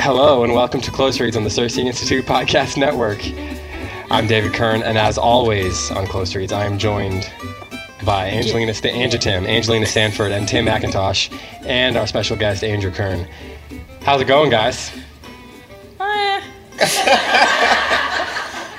Hello and welcome to Close Reads on the CiRCE Institute Podcast Network. I'm David Kern, and as always on Close Reads, I am joined by Angelina, St- Angelina, Angelina Stanford and Tim McIntosh, and our special guest Andrew Kern. How's it going, guys? Oh,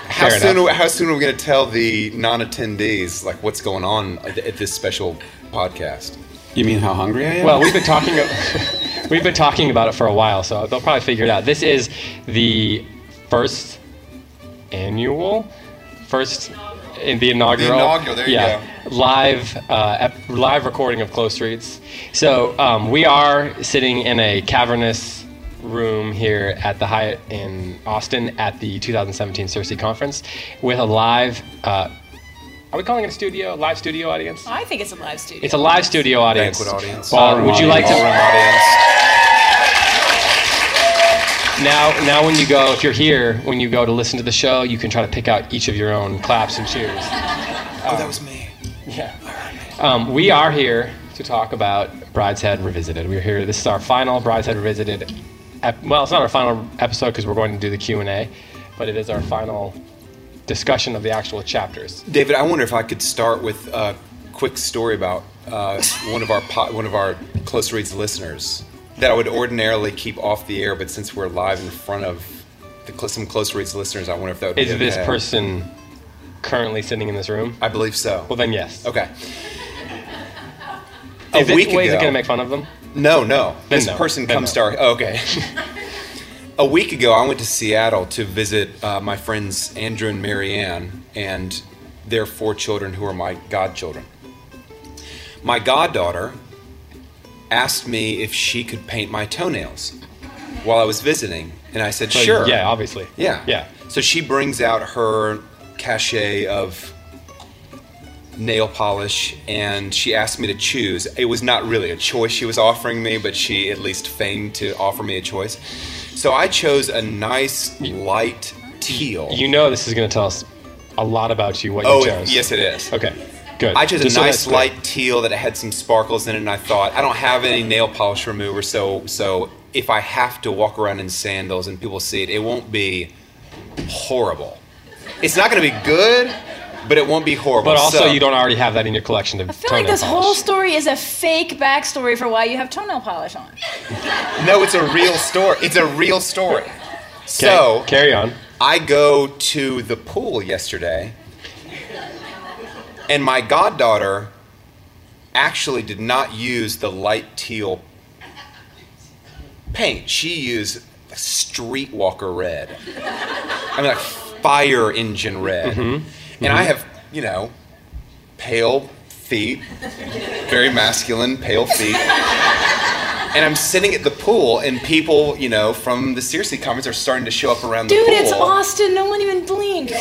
how soon, how soon are we going to tell the non-attendees like what's going on at at this special podcast? You mean how hungry I am? Well, we've been talking. we've been talking about it for a while, so they'll probably figure it out. This is the first annual, first in the inaugural. The inaugural, there you yeah, Live, uh, ep- live recording of Close Reads. So um, we are sitting in a cavernous room here at the Hyatt in Austin at the 2017 CiRCE Conference with a live. Uh, are we calling it a studio? a Live studio audience? I think it's a live studio. It's a live studio audience. Banquet audience. Uh, Ballroom would you like to? Ballroom audience. Now, now, when you go, if you're here, when you go to listen to the show, you can try to pick out each of your own claps and cheers. Oh, that was me. Yeah. Um, we are here to talk about Brideshead Revisited. We're here. This is our final Brideshead Revisited. Ep- well, it's not our final episode because we're going to do the Q and A, but it is our final discussion of the actual chapters. David, I wonder if I could start with a quick story about uh, one of our po- one of our close reads listeners that I would ordinarily keep off the air, but since we're live in front of the, cl- some close reads listeners, I wonder if that would Is this person currently sitting in this room? I believe so. Well, then yes. Okay. Is a it, week wait, is it going to make fun of them? No, no. Then this no. person Then comes no. to our. oh, okay. a week ago, I went to Seattle to visit uh, my friends Andrew and Marianne and their four children, who are my godchildren. My goddaughter asked me if she could paint my toenails while I was visiting, and I said, So, "Sure." Yeah, obviously. Yeah. Yeah. So she brings out her cachet of nail polish and she asked me to choose. It was not really a choice she was offering me, but she at least feigned to offer me a choice. So I chose a nice light teal. You know this is going to tell us a lot about you, what oh, you chose. yes, it is. Okay, good. I chose Just a nice clear. light teal that had some sparkles in it, and I thought I don't have any nail polish remover, so so if I have to walk around in sandals and people see it, it won't be horrible. It's not going to be good, but it won't be horrible. But also, So- you don't already have that in your collection of I feel like this polish. whole story is a fake backstory for why you have toenail polish on. No, it's a real story. It's a real story. Okay, So carry on. I go to the pool yesterday, and my goddaughter actually did not use the light teal paint. She used streetwalker red. I mean, like fire engine red. Mm-hmm. And I mm-hmm. have, you know, pale feet, very masculine, pale feet. And I'm sitting at the pool, and people, you know, from the Circe conference are starting to show up around the pool. Dude, pool. it's Austin. No one even blinked.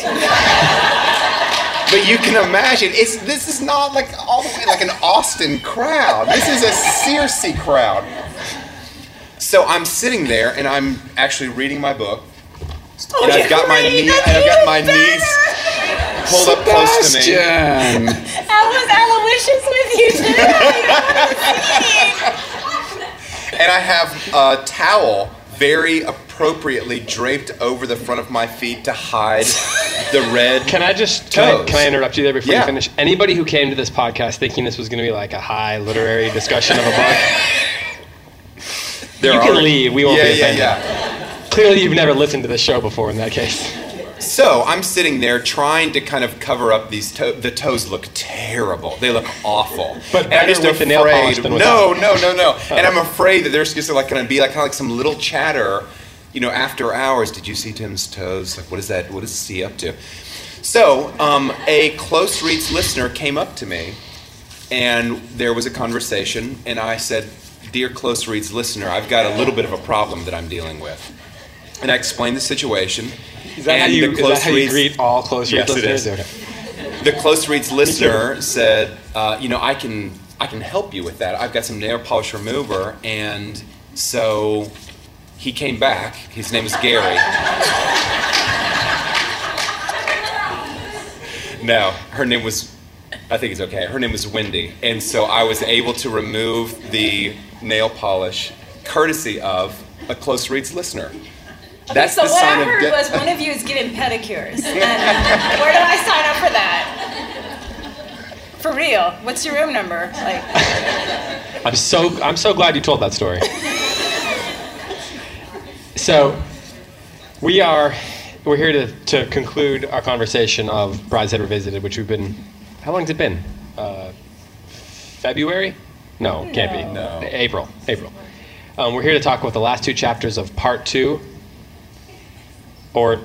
But you can imagine, it's this is not like all the way like an Austin crowd. This is a Circe crowd. So I'm sitting there, and I'm actually reading my book, and I've got my knee, and I've got my knees pulled up close to me. Sebastian! I was Aloysius with you today. And I have a towel very appropriately draped over the front of my feet to hide the red. Can I just can I, can I interrupt you there before Yeah. you finish? Anybody who came to this podcast thinking this was going to be like a high literary discussion of a book, There you are- can leave. We won't yeah, be yeah, offended. yeah. Clearly, you've never listened to this show before. In that case, So I'm sitting there trying to kind of cover up these. The toes look terrible. They look awful. But And I'm better with the nail polish than no, no, no, no. And I'm afraid that there's just like going to be like kind of like some little chatter, you know, after hours. Did you see Tim's toes? Like, what is that? What is he up to? So, um, a close reads listener came up to me, and there was a conversation, and I said, "Dear close reads listener, I've got a little bit of a problem that I'm dealing with." And I explained the situation. Is that, how and you, the Close how you Reads- greet all close Yes, reads it listeners? is. Okay. the close reads listener said, uh, "You know, I can I can help you with that. I've got some nail polish remover." And so he came back. His name is Gary. no, her name was. I think it's okay. Her name was Wendy, and so I was able to remove the nail polish, courtesy of a close reads listener. That's so the what sign I of heard de- was one of you is giving pedicures. And where do I sign up for that? For real? What's your room number? Like, I'm so I'm so glad you told that story. so we are we're here to, to conclude our conversation of Brideshead Revisited, which we've been how long has it been? Uh, February? No, can't be. No. April. April. Um, we're here to talk about the last two chapters of part two, or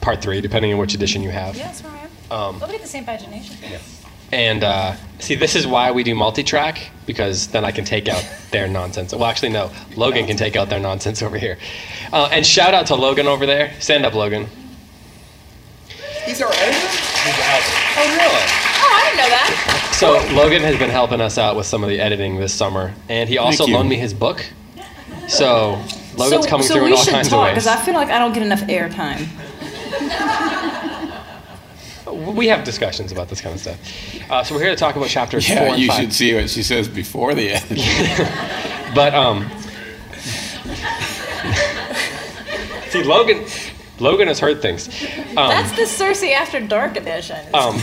part three, depending on which edition you have. yeah, that's where I am. Um, They'll be the same pagination. Yeah. And uh, see, this is why we do multi-track because then I can take out their nonsense. Well, actually, no. Logan can take out their nonsense over here. Uh, and shout out to Logan over there. Stand up, Logan. He's our editor. Oh, really? Oh, I didn't know that. So Logan has been helping us out with some of the editing this summer, and he also loaned me his book. So Logan's so, coming so through in we all should kinds talk of because. I feel like I don't get enough airtime. We have discussions about this kind of stuff. Uh, so we're here to talk about chapters four Yeah, and you five. should see what she says before the end. But um, see, Logan, Logan has heard things. Um, That's the CiRCE After Dark edition. Um,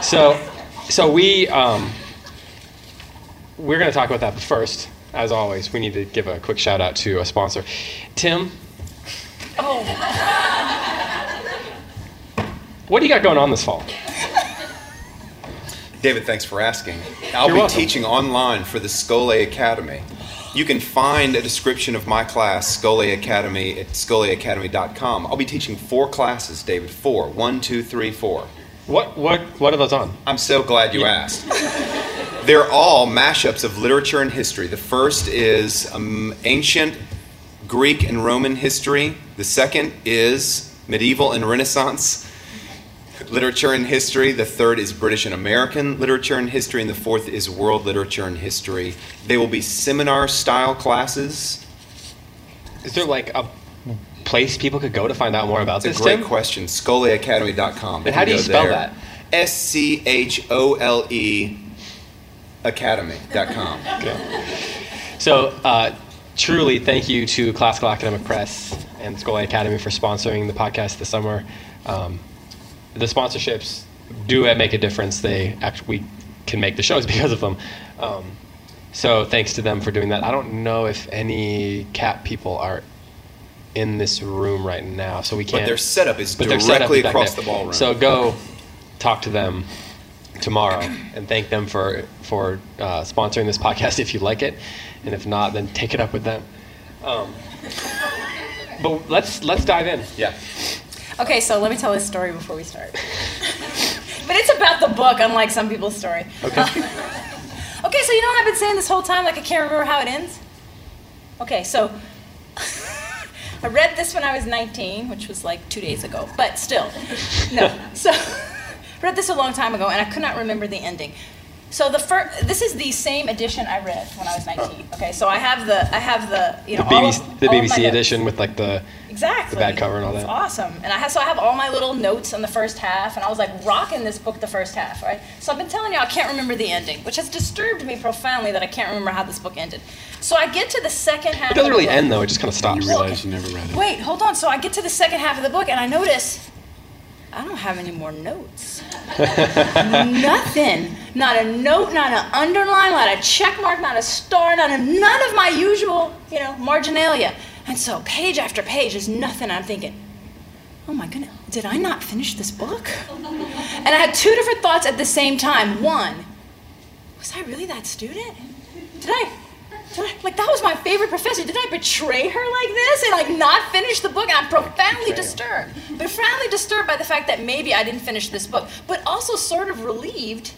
so, so we um, we're going to talk about that. First, as always, we need to give a quick shout out to a sponsor, Tim. Oh. What do you got going on this fall? David, thanks for asking. I'll You're be welcome. teaching online for the Schole Academy. You can find a description of my class, Schole Academy, at scholeacademy.com. I'll be teaching four classes, David. Four. One, two, three, four. What what what are those on? I'm so glad you asked. They're all mashups of literature and history. The first is um, ancient Greek and Roman history. The second is medieval and Renaissance literature and history. The third is British and American literature and history. And the fourth is world literature and history. They will be seminar style classes. Is there like a place people could go to find out more about It's this? a great Tim? question. ScholeAcademy.com. And how do you spell that? S C H O L E Academy.com. So, uh, truly, thank you to Classical Academic Press and Schole Academy for sponsoring the podcast this summer. Um, the sponsorships do make a difference. They actually we can make the shows because of them. Um, so, thanks to them for doing that. I don't know if any CAP people are in this room right now, so we can't. But their setup is but their setup directly is across there. the ballroom. So go talk to them tomorrow and thank them for for uh, sponsoring this podcast if you like it, and if not, then take it up with them. Um, but let's let's dive in. yeah. Okay, so let me tell this story before we start. but it's about the book, unlike some people's story. Okay. okay, so you know what I've been saying this whole time? Like I can't remember how it ends? Okay, so I read this when I was 19, which was like two days ago, but still. No. So read this a long time ago, and I could not remember the ending. So the first, this is the same edition I read when I was 19. Okay, so I have the, I have the, you The know, all BBC, of- the all of my BBC notes. edition with like the Exactly. the back cover and all It's that. awesome. And I have, so I have all my little notes on the first half, and I was like rocking this book the first half, right? So I've been telling you I can't remember the ending, which has disturbed me profoundly that I can't remember how this book ended. So I get to the second half. It doesn't of the really book. end though; it just kind of stops. You realize you never read it. Wait, hold on. So I get to the second half of the book, and I notice I don't have any more notes. Nothing. Not a note, not an underline, not a check mark, not a star, not a, none of my usual, you know, marginalia. And so page after page is nothing. I'm thinking, oh my goodness, did I not finish this book? And I had two different thoughts at the same time. One, was I really that student? Did I? I, like that was my favorite professor. Did I betray her like this and like not finish the book? And I'm profoundly disturbed, profoundly disturbed by the fact that maybe I didn't finish this book, but also sort of relieved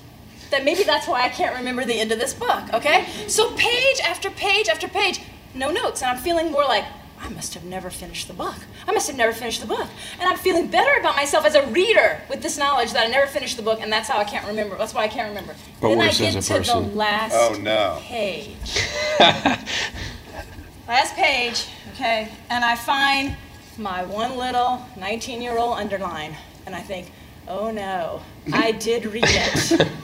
that maybe that's why I can't remember the end of this book. Okay, so page after page after page, no notes, and I'm feeling more like I must have never finished the book. I must have never finished the book. And I'm feeling better about myself as a reader with this knowledge that I never finished the book, and that's how I can't remember. That's why I can't remember. But then I get as a to the person. last Oh, no. page. last page, okay, and I find my one little 19 year old underline, and I think, oh no, I did read it.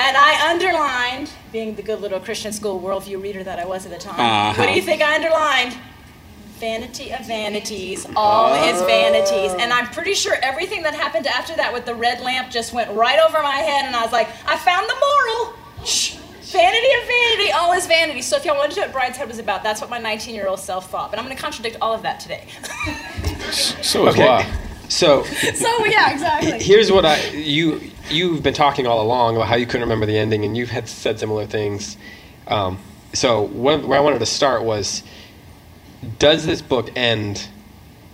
And I underlined, being the good little Christian school worldview reader that I was at the time. What do you uh-huh. think I underlined? Vanity of vanities, all is vanities. And I'm pretty sure everything that happened after that with the red lamp just went right over my head, and I was like, I found the moral. Shh. Vanity of vanity, all is vanity. So if y'all wanted to know what Brideshead was about, that's what my 19 year old self thought. But I'm going to contradict all of that today. So is Okay. law. So so, yeah, exactly. here's what I you you've been talking all along about how you couldn't remember the ending, and you've had said similar things. Um, so what, where I wanted to start was, does this book end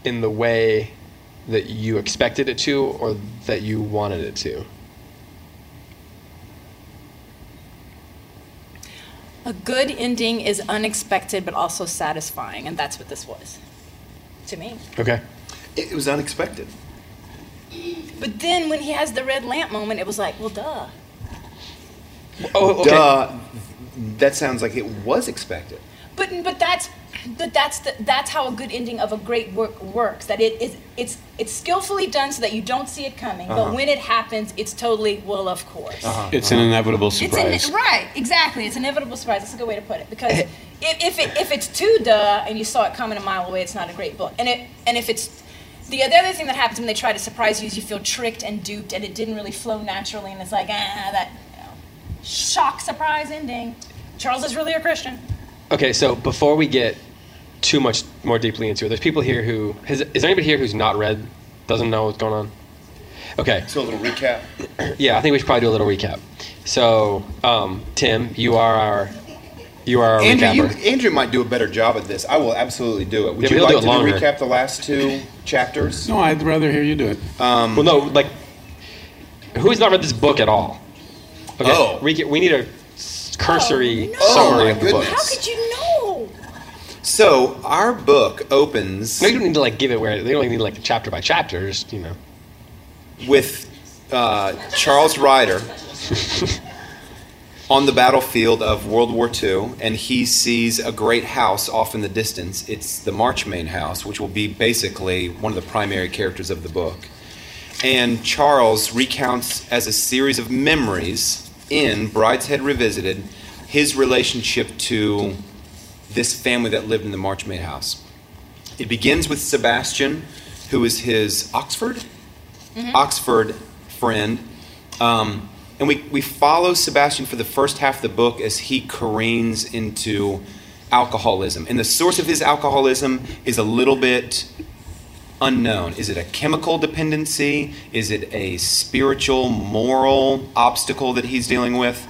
in the way that you expected it to, or that you wanted it to? A good ending is unexpected but also satisfying, and that's what this was to me. Okay. It, it was unexpected. But then when he has the red lamp moment, it was like, well, duh. Oh, okay. Duh. That sounds like it was expected. But but that's but that's the, that's how a good ending of a great work works. That it is it's it's skillfully done so that you don't see it coming. But uh-huh. when it happens, it's totally well, of course. Uh-huh. It's an uh-huh. inevitable It's surprise. right, exactly. It's an inevitable surprise. That's a good way to put it. Because eh. if, if, it, if it's too duh and you saw it coming a mile away, it's not a great book. And it and if it's the, the other thing that happens when they try to surprise you is you feel tricked and duped, and it didn't really flow naturally, and it's like ah that you know, shock surprise ending. Charles is really a Christian. Okay, so before we get too much more deeply into it, there's people here who has, is there anybody here who's not read, doesn't know what's going on? Okay, So a little recap. yeah, I think we should probably do a little recap. So, um, Tim, you are our you are our Andrew, you. Andrew might do a better job at this. I will absolutely do it. Would Yeah, you but he'll like do to it recap the last two chapters? No, I'd rather hear you do it. well, no, like who has not read this book at all? Okay, Oh. we, we need a cursory no. Oh, summary my of the book. How could you know? So our book opens No, you don't need to like give it where they don't need like chapter by chapter, just you know. with uh, Charles Ryder on the battlefield of World War II, and he sees a great house off in the distance. It's the Marchmain house, which will be basically one of the primary characters of the book. And Charles recounts as a series of memories in Brideshead Revisited his relationship to this family that lived in the Marchmain house. It begins with Sebastian, who is his Oxford Oxford friend. Um, and we, we follow Sebastian for the first half of the book as he careens into alcoholism. And the source of his alcoholism is a little bit unknown. Is it a chemical dependency? Is it a spiritual, moral obstacle that he's dealing with?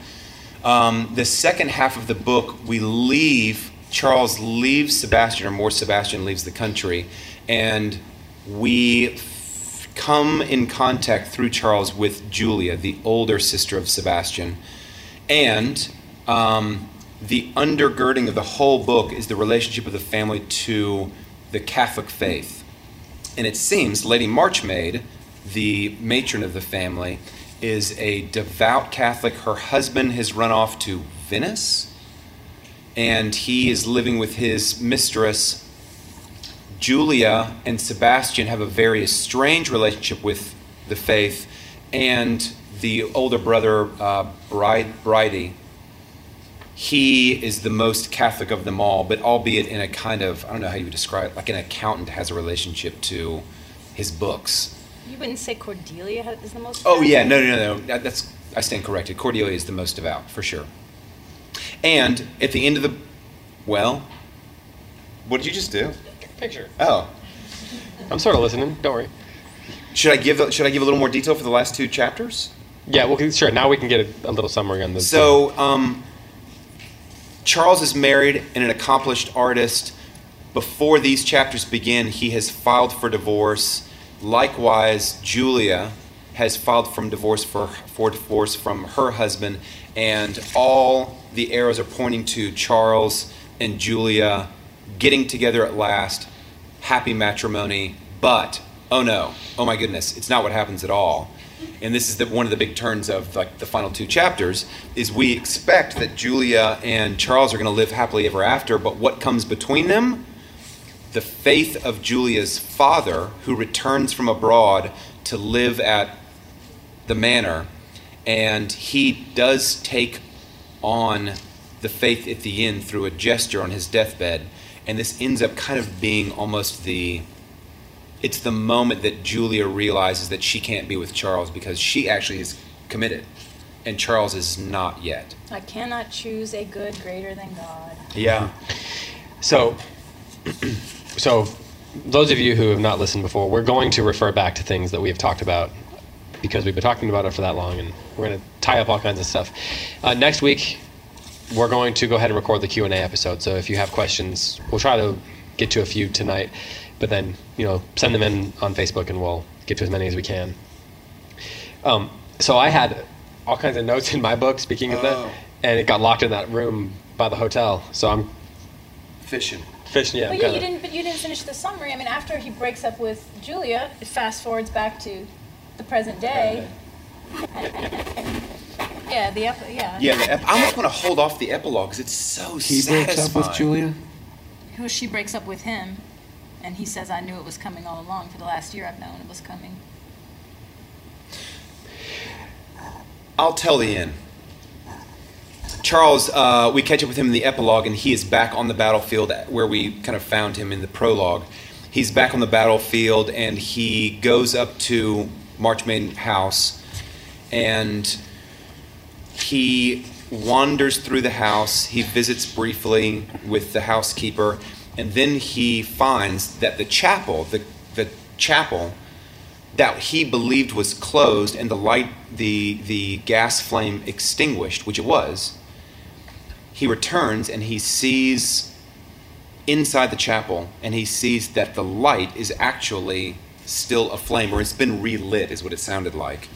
Um, the second half of the book, we leave, Charles leaves Sebastian, or more, Sebastian leaves the country, and we f- come in contact through Charles with Julia, the older sister of Sebastian. And um, the undergirding of the whole book is the relationship of the family to the Catholic faith. And it seems Lady Marchmain, the matron of the family, is a devout Catholic. Her husband has run off to Venice, and he is living with his mistress. Julia and Sebastian have a very strange relationship with the faith, and the older brother, uh, Bride, Bridie, he is the most Catholic of them all, but albeit in a kind of, I don't know how you would describe it, like an accountant has a relationship to his books. You wouldn't say Cordelia is the most. Oh yeah, no, no, no, no. That- That's I stand corrected. Cordelia is the most devout for sure. And at the end of the, well, what did you just do? Picture. Oh, I'm sort of listening. Don't worry. should I give should I give a little more detail for the last two chapters? Yeah, well, sure. Now we can get a, a little summary on this. So, um, Charles is married and an accomplished artist. Before these chapters begin, he has filed for divorce. Likewise, Julia has filed from divorce for, for divorce from her husband, and all the arrows are pointing to Charles and Julia getting together at last, happy matrimony. But oh no, oh my goodness, it's not what happens at all. And this is the, one of the big turns of like the final two chapters is we expect that Julia and Charles are going to live happily ever after, but what comes between them? The faith of Julia's father, who returns from abroad to live at the manor, and he does take on the faith at the end through a gesture on his deathbed. And this ends up kind of being almost the it's the moment that Julia realizes that she can't be with Charles because she actually is committed and Charles is not yet. I cannot choose a good greater than God. Yeah. So, so those of you who have not listened before, we're going to refer back to things that we have talked about because we've been talking about it for that long, and we're going to tie up all kinds of stuff. Uh, next week, we're going to go ahead and record the Q and A episode. So if you have questions, we'll try to get to a few tonight, but then you know send them in on Facebook, and we'll get to as many as we can. Um, so I had all kinds of notes in my book. Speaking of Oh. that, and it got locked in that room by the hotel. So I'm Fishing. fishing. Yeah, But yeah, you didn't. But you didn't finish the summary. I mean, after he breaks up with Julia, it fast forwards back to the present day. Yeah, the ep- yeah. Yeah, the ep- I almost want to hold off the epilogue because it's so He satisfying. breaks up with Julia. Who she breaks up with him, and he says, "I knew it was coming all along. For the last year, I've known it was coming." I'll tell the end. Charles, uh, we catch up with him in the epilogue, and he is back on the battlefield where we kind of found him in the prologue. He's back on the battlefield, and he goes up to Marchmain House, and he wanders through the house. He visits briefly with the housekeeper, and then he finds that the chapel, the, the chapel that he believed was closed and the light, the, the gas flame extinguished, which it was, he returns and he sees inside the chapel and he sees that the light is actually still aflame or it's been relit, is what it sounded like,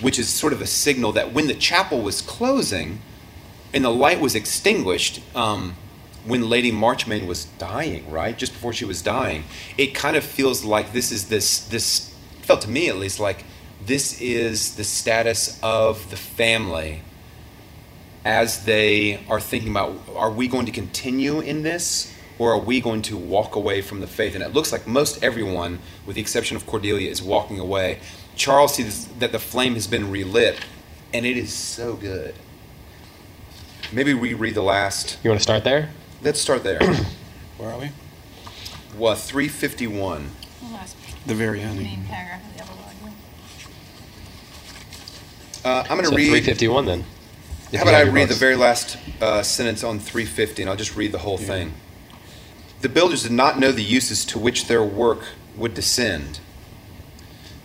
which is sort of a signal that when the chapel was closing and the light was extinguished, um, when Lady Marchmain was dying, right, just before she was dying, it kind of feels like this is this this felt to me at least like this is the status of the family as they are thinking about are we going to continue in this or are we going to walk away from the faith and it looks like most everyone with the exception of cordelia is walking away charles sees that the flame has been relit and it is so good maybe reread the last You want to start there? let's start there Where are we? well 351 The last The very ending. main paragraph of the epilogue. uh, i'm going to So read 351 then. If How about I read the very last uh, sentence on 350 and I'll just read the whole thing. The builders did not know the uses to which their work would descend.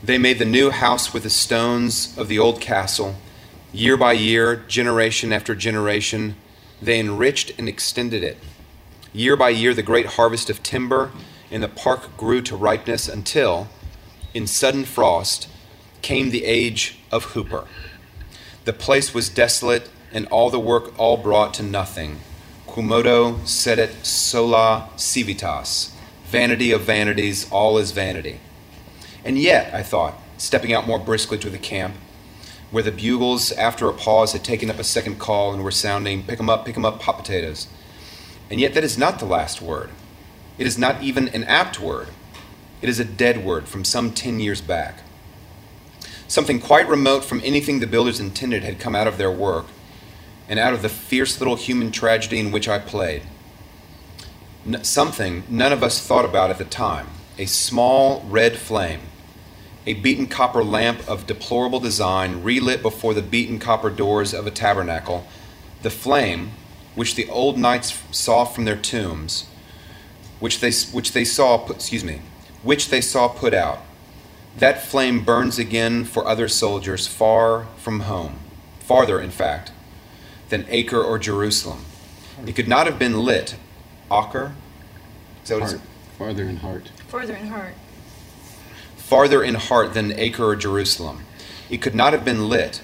They made the new house with the stones of the old castle. Year by year, generation after generation, they enriched and extended it. Year by year, the great harvest of timber in the park grew to ripeness until, in sudden frost, came the age of Hooper. The place was desolate, and all the work all brought to nothing. Quomodo sedet sola civitas. Vanity of vanities, all is vanity. And yet, I thought, stepping out more briskly to the camp, where the bugles, after a pause, had taken up a second call and were sounding, pick 'em up, pick 'em up, hot potatoes. And yet, that is not the last word. It is not even an apt word. It is a dead word from some ten years back. Something quite remote from anything the builders intended had come out of their work, and out of the fierce little human tragedy in which I played. N- something none of us thought about at the time a small red flame, a beaten copper lamp of deplorable design relit before the beaten copper doors of a tabernacle, the flame which the old knights saw from their tombs, which they, which they saw, put, excuse me, which they saw put out. That flame burns again for other soldiers far from home, farther, in fact, than Acre or Jerusalem. It could not have been lit. Ocker? Is that what Heart. it's Farther in heart. Farther in heart. farther in heart than Acre or Jerusalem. It could not have been lit,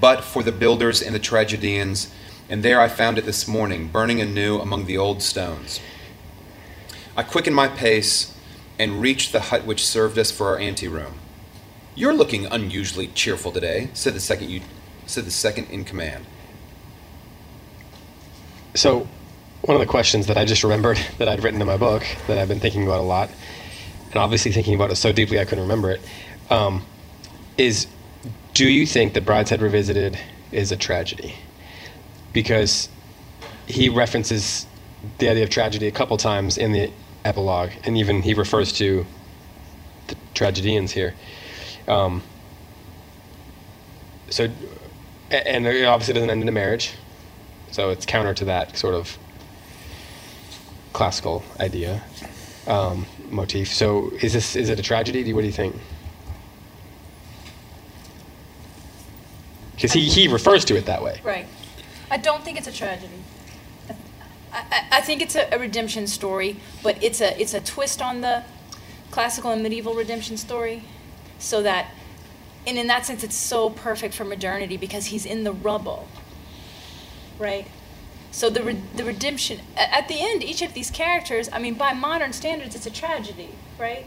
but for the builders and the tragedians, and there I found it this morning, burning anew among the old stones. I quickened my pace and reached the hut which served us for our anteroom. You're looking unusually cheerful today, said the second you said the second in command. So, one of the questions that I just remembered that I'd written in my book that I've been thinking about a lot, and obviously thinking about it so deeply I couldn't remember it, um, is do you think that Brideshead Revisited is a tragedy? Because he references the idea of tragedy a couple times in the epilogue, and even he refers to the tragedians here. Um, so, and it obviously doesn't end in a marriage. So it's counter to that sort of classical idea um, motif. So is this is it a tragedy? What do you think? Because he, he refers to it that way. Right. I don't think it's a tragedy. I, I, I think it's a, a redemption story, but it's a it's a twist on the classical and medieval redemption story, so that, and in that sense, it's so perfect for modernity because he's in the rubble. Right. So the re- the redemption at the end, each of these characters. I mean, by modern standards, it's a tragedy, right?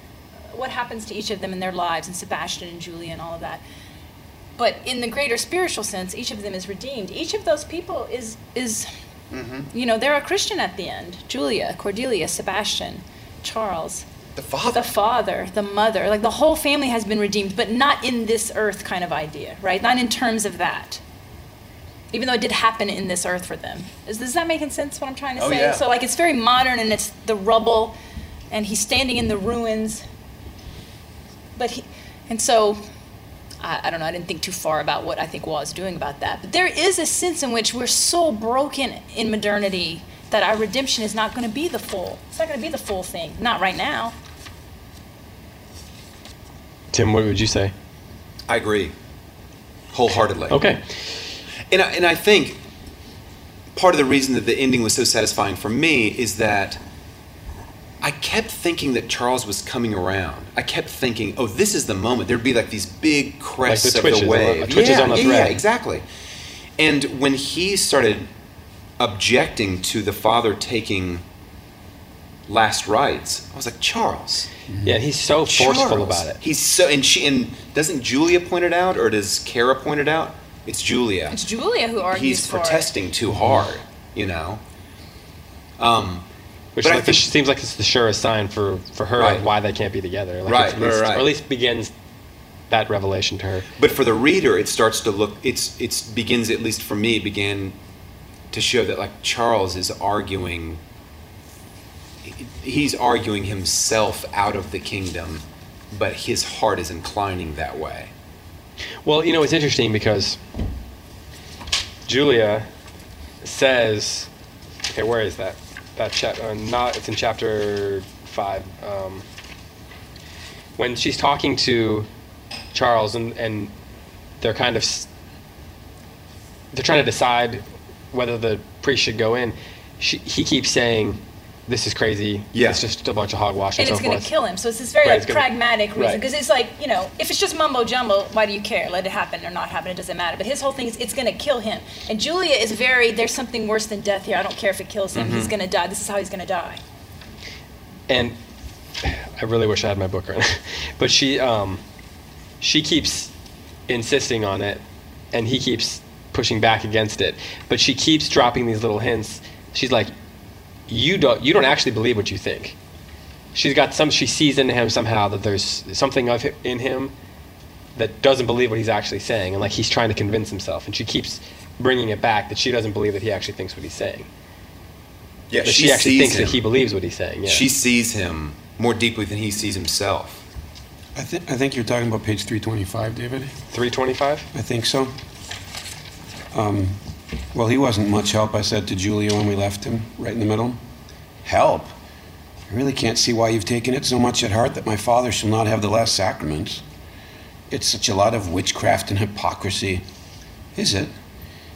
What happens to each of them in their lives, and Sebastian and Julia and all of that but in the greater spiritual sense each of them is redeemed each of those people is is mm-hmm. you know they're a christian at the end julia cordelia sebastian charles The father. the father the mother like the whole family has been redeemed but not in this earth kind of idea right not in terms of that even though it did happen in this earth for them is, does that making sense what i'm trying to Oh, say yeah. so like it's very modern and it's the rubble and he's standing in the ruins but he and so I, I don't know, I didn't think too far about what I think Waugh is doing about that. But there is a sense in which we're so broken in modernity that our redemption is not going to be the full. It's not going to be the full thing. Not right now. Tim, what would you say? I agree. Wholeheartedly. Okay. And I, and I think part of the reason that the ending was so satisfying for me is that I kept thinking that Charles was coming around. I kept thinking, oh, this is the moment. There'd be like these big crests the of the the- wave. twitches yeah, the yeah, exactly. And when he started objecting to the father taking last rites, I was like, Charles. Yeah, he's so forceful about it. He's so and she and doesn't Julia point it out or does Cara point it out? It's Julia It's Julia who argues he's for protesting too hard, you know. Um, Which But I like the, think- seems like it's the surest sign for, for her Right. of why they can't be together. Like Right, it's at right, least, right. Or at least begins that revelation to her. but for the reader, it starts to look. It's it's begins at least for me began to show that like Charles is arguing. He's arguing himself out of the kingdom, but his heart is inclining that way. Well, you know, it's interesting because Julia says, okay, where is that? That chap, uh, not, it's in chapter five. Um, when she's talking to Charles and, and they're kind of, they're trying to decide whether the priest should go in. She, he keeps saying, this is crazy. Yeah. It's just a bunch of hogwash and, and it's so going to kill him. So it's this very Right, like, it's gonna- pragmatic reason right. because it's like you know if it's just mumbo jumbo, why do you care? Let it happen or not happen. It doesn't matter. But his whole thing is it's going to kill him. And Julia is very there's something worse than death here. I don't care if it kills him. Mm-hmm. He's going to die. This is how he's going to die. and I really wish I had my book right now. But she um, she keeps insisting on it, and he keeps pushing back against it. But she keeps dropping these little hints. She's like, "You don't you don't actually believe what you think." She's got some. She sees in him somehow that there's something of hi- in him that doesn't believe what he's actually saying, and like he's trying to convince himself. And she keeps bringing it back that she doesn't believe that he actually thinks what he's saying. Yeah, That she, actually thinks that he believes what he's saying. Yeah. She sees him more deeply than he sees himself. I, th- I think you're talking about page 325, David. 325. I think so. Um, well, he wasn't much help, I said to Julia when we left him, right in the middle. Help? I really can't see why you've taken it so much at heart that my father shall not have the last sacraments. It's such a lot of witchcraft and hypocrisy. Is it?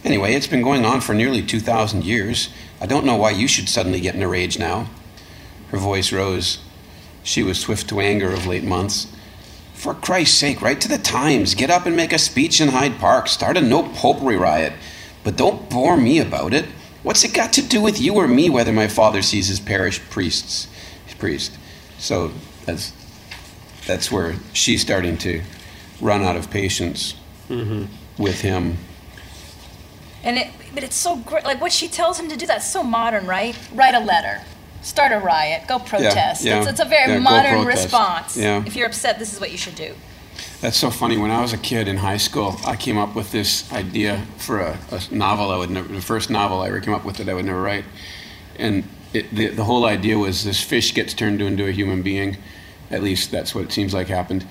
Anyway, it's been going on for nearly 2,000 years. I don't know why you should suddenly get in a rage now. Her voice rose. She was swift to anger of late months. For Christ's sake, write to the Times. Get up and make a speech in Hyde Park. Start a no popery riot. But don't bore me about it. What's it got to do with you or me whether my father sees his parish priests? His priest. So that's that's where she's starting to run out of patience mm-hmm. with him. And it, but it's so great. Like what she tells him to do, that's so modern, right? Write a letter, start a riot, go protest. yeah. It's, it's a very Yeah, modern response. Yeah. If you're upset, this is what you should do. That's so funny. When I was a kid in high school, I came up with this idea for a, a novel I would never, the first novel I ever came up with that I would never write. And it, the, the whole idea was this fish gets turned into a human being. At least that's what it seems like happened.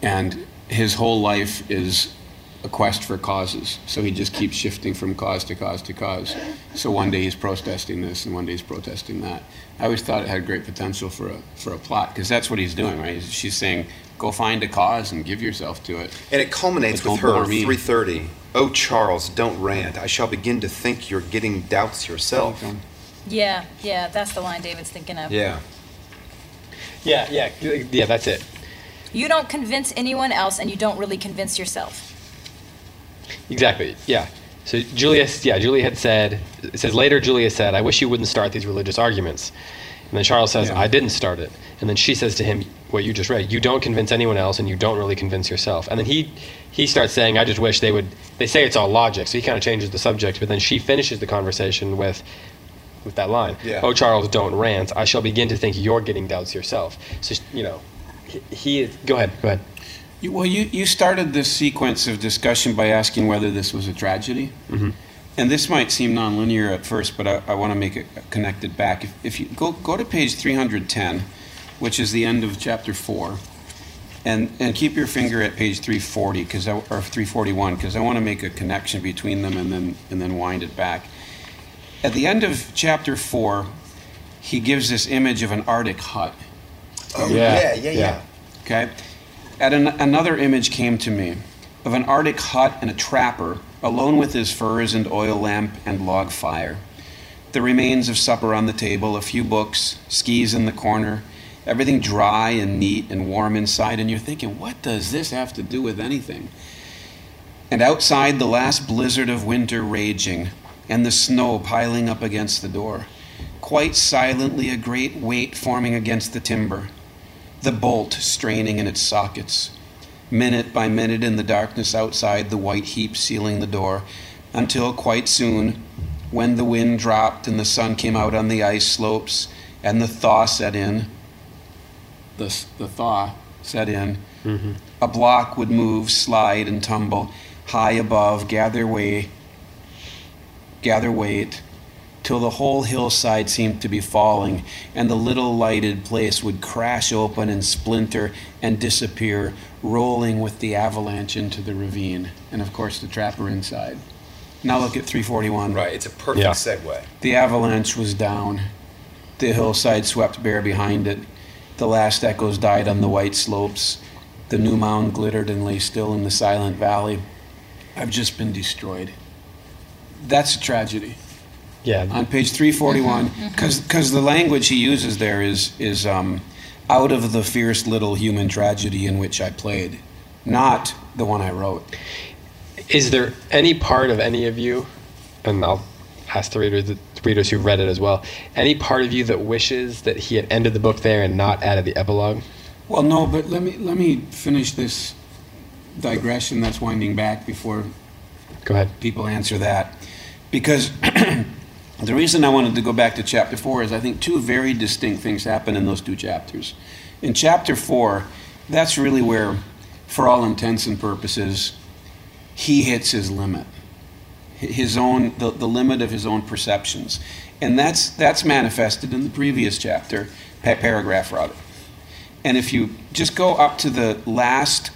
And his whole life is a quest for causes. So he just keeps shifting from cause to cause to cause. So one day he's protesting this, and one day he's protesting that. I always thought it had great potential for a for a plot because that's what he's doing, right? She's saying, "Go find a cause and give yourself to it." And it culminates But with her, 3.30. Oh, Charles, don't rant. I shall begin to think you're getting doubts yourself. Yeah, yeah, that's the line David's thinking of. Yeah. Yeah, yeah, yeah. That's it. You don't convince anyone else, and you don't really convince yourself. Exactly. Yeah. So Julia, yeah, Julia had said. It says later. Julia said, "I wish you wouldn't start these religious arguments." And then Charles says, Yeah. "I didn't start it." And then she says to him, "What you just read. You don't convince anyone else, and you don't really convince yourself." And then he he starts saying, "I just wish they would." They say it's all logic, so he kind of changes the subject. But then she finishes the conversation with. With that line, Yeah. oh Charles, don't rant. I shall begin to think you're getting doubts yourself. So you know, he, he is. Go ahead. Go ahead. You, well, you, you started this sequence of discussion by asking whether this was a tragedy. Mm-hmm. And this might seem nonlinear at first, but I, I want to make it connected back. If, if you go, go to page 310, which is the end of chapter 4, and, and keep your finger at page 340, cause or 341, because I want to make a connection between them and then, and then wind it back. At the end of chapter 4, he gives this image of an Arctic hut. Oh, Yeah, yeah, yeah, yeah. yeah. Okay. And an, another image came to me of an Arctic hut and a trapper alone with his furs and oil lamp and log fire. The remains of supper on the table, a few books, skis in the corner, everything dry and neat and warm inside. And you're thinking, what does this have to do with anything? And outside, the last blizzard of winter raging, and the snow piling up against the door. Quite silently, a great weight forming against the timber the bolt straining in its sockets. Minute by minute in the darkness outside, the white heap sealing the door, until quite soon, when the wind dropped and the sun came out on the ice slopes and the thaw set in, the, the thaw set in, mm-hmm. a block would move, slide, and tumble high above, gather way, gather weight, till the whole hillside seemed to be falling, and the little lighted place would crash open and splinter and disappear, rolling with the avalanche into the ravine, and of course the trapper inside. Now look at 341. Right. It's a perfect Yeah. segue. The avalanche was down. The hillside swept bare behind it. The last echoes died on the white slopes. The new mound glittered and lay still in the silent valley. I've just been destroyed. That's a tragedy Yeah. on page 341 because the language he uses there is is um, out of the fierce little human tragedy in which I played, not the one I wrote. Is there any part of any of you, and I'll ask the readers, the readers who read it as well, any part of you that wishes that he had ended the book there and not added the epilogue? Well, no, but let me let me finish this digression that's winding back before Go ahead. people answer that, because the reason I wanted to go back to chapter four is I think two very distinct things happen in those two chapters. In chapter four, that's really where, for all intents and purposes, he hits his limit his own the, the limit of his own perceptions. And that's that's manifested in the previous chapter paragraph rather and if you just go up to the last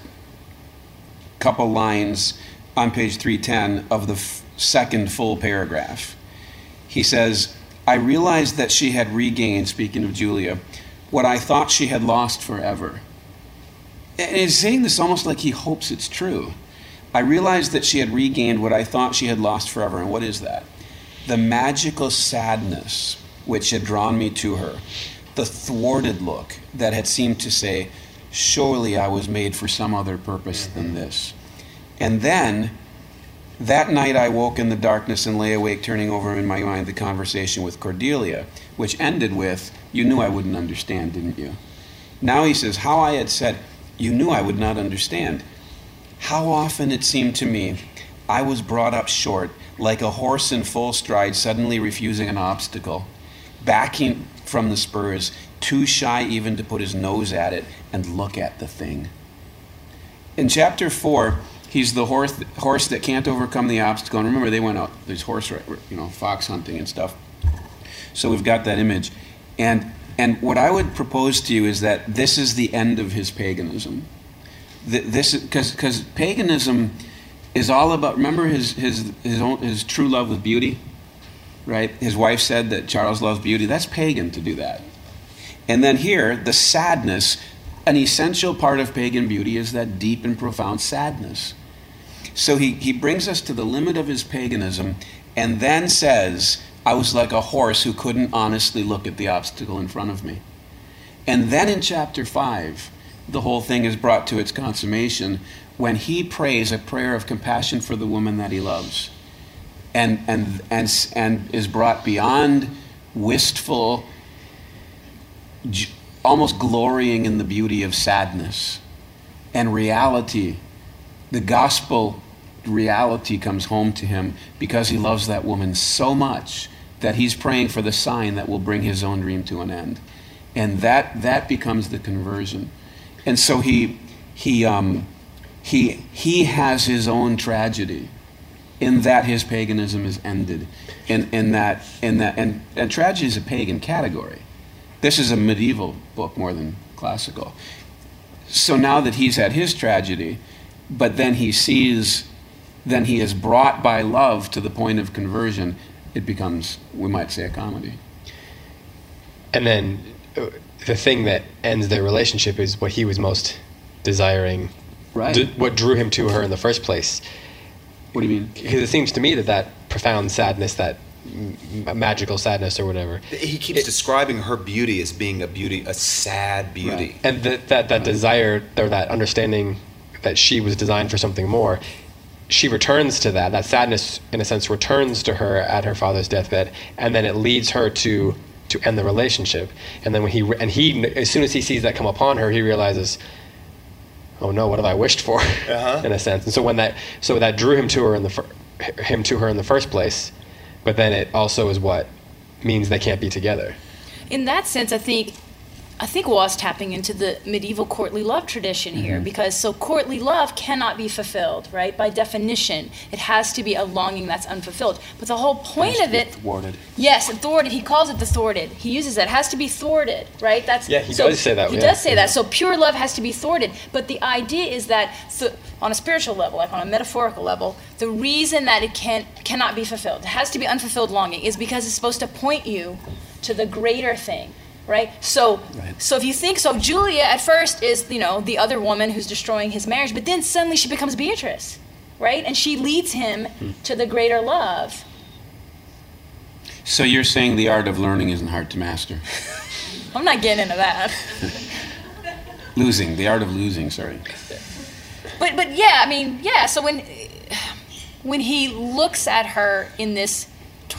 couple lines on page 310 of the f- second full paragraph he says i realized that she had regained speaking of julia what i thought she had lost forever. And he's saying this almost like he hopes it's true I realized that she had regained what I thought she had lost forever. And what is that? the magical sadness which had drawn me to her, the thwarted look that had seemed to say, Surely I was made for some other purpose than mm-hmm. this. And then that night I woke in the darkness and lay awake, turning over in my mind the conversation with Cordelia, which ended with, You knew I wouldn't understand, didn't you? Now he says, How I had said, You knew I would not understand. How often it seemed to me I was brought up short, like a horse in full stride suddenly refusing an obstacle, backing from the spurs, too shy even to put his nose at it and look at the thing. In chapter 4, he's the horse, horse that can't overcome the obstacle. And remember, they went out, there's horse, you know, fox hunting and stuff. So we've got that image. And, and what I would propose to you is that this is the end of his paganism. This because paganism is all about. Remember his his his own, his true love with beauty, right? His wife said that Charles loves beauty. That's pagan to do that. And then here, the sadness, an essential part of pagan beauty is that deep and profound sadness. So he, he brings us to the limit of his paganism and then says, I was like a horse who couldn't honestly look at the obstacle in front of me. And then in chapter 5, the whole thing is brought to its consummation when he prays a prayer of compassion for the woman that he loves and, and, and, and is brought beyond wistful, almost glorying in the beauty of sadness and reality. The gospel reality comes home to him because he loves that woman so much that he's praying for the sign that will bring his own dream to an end. And that, that becomes the conversion. And so he, he, um, he, he has his own tragedy in that his paganism is ended. In, in that, in that, and, and tragedy is a pagan category. This is a medieval book more than classical. So now that he's had his tragedy, but then he sees, then he is brought by love to the point of conversion, it becomes, we might say, a comedy. And then uh, the thing that ends their relationship is what he was most desiring, right? D- what drew him to her in the first place. What do you mean? Because it seems to me that that profound sadness, that m- magical sadness or whatever. He keeps it, describing her beauty as being a beauty, a sad beauty, right. and that that, that right. desire or that understanding that she was designed for something more. She returns to that. That sadness, in a sense, returns to her at her father's deathbed, and then it leads her to to end the relationship. And then when he and he, as soon as he sees that come upon her, he realizes, oh no, what have I wished for? Uh-huh. in a sense. And so when that so that drew him to her in the fir- him to her in the first place, but then it also is what means they can't be together. In that sense, I think I think was tapping into the medieval courtly love tradition here mm-hmm. because so courtly love cannot be fulfilled, right? By definition, it has to be a longing that's unfulfilled. But the whole point of it, thwarted. Yes, thwarted. He calls it the thwarted. He uses that. It has to be thwarted, right? That's yeah. He so does say that. He yeah. does say that. So pure love has to be thwarted. But the idea is that so on a spiritual level, like on a metaphorical level, the reason that it can cannot be fulfilled, it has to be unfulfilled longing, is because it's supposed to point you to the greater thing right? So, right. so if you think so, Julia at first is you know the other woman who's destroying his marriage, but then suddenly she becomes Beatrice, right? And she leads him hmm. to the greater love. So you're saying the art of learning isn't hard to master? I'm not getting into that. losing, the art of losing. Sorry. But but yeah, I mean yeah. So when when he looks at her in this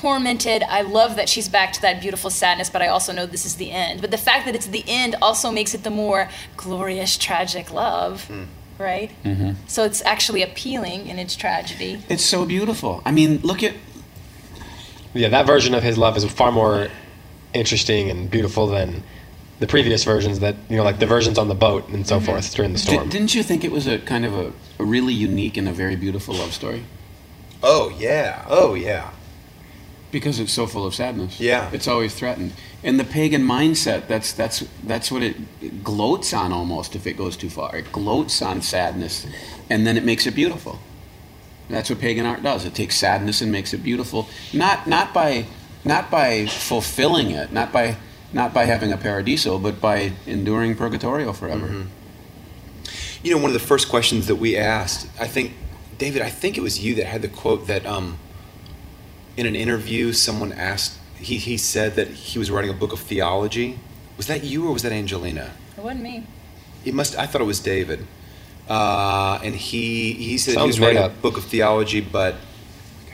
tormented. I love that she's back to that beautiful sadness, but I also know this is the end. But the fact that it's the end also makes it the more glorious, tragic love. Mm. Right? Mm-hmm. So it's actually appealing in its tragedy. It's so beautiful. I mean, look at. Yeah, that version of his love is far more interesting and beautiful than the previous versions that you know like the versions on the boat and so mm-hmm. forth during the storm D- didn't you think it was a kind of a, a, really unique and a very beautiful love story oh yeah oh yeah because it's so full of sadness. Yeah. It's always threatened. And the pagan mindset, that's that's that's what it gloats on almost if it goes too far. It gloats on sadness and then it makes it beautiful. That's what pagan art does. It takes sadness and makes it beautiful. Not not by not by fulfilling it, not by not by having a paradiso, but by enduring purgatorio forever. Mm-hmm. You know, one of the first questions that we asked, I think, David, I think it was you that had the quote that um, in an interview, someone asked, he, he said that he was writing a book of theology. Was that you or was that Angelina? It wasn't me. It must. I thought it was David. Uh, and he he said he was writing made a book of theology, but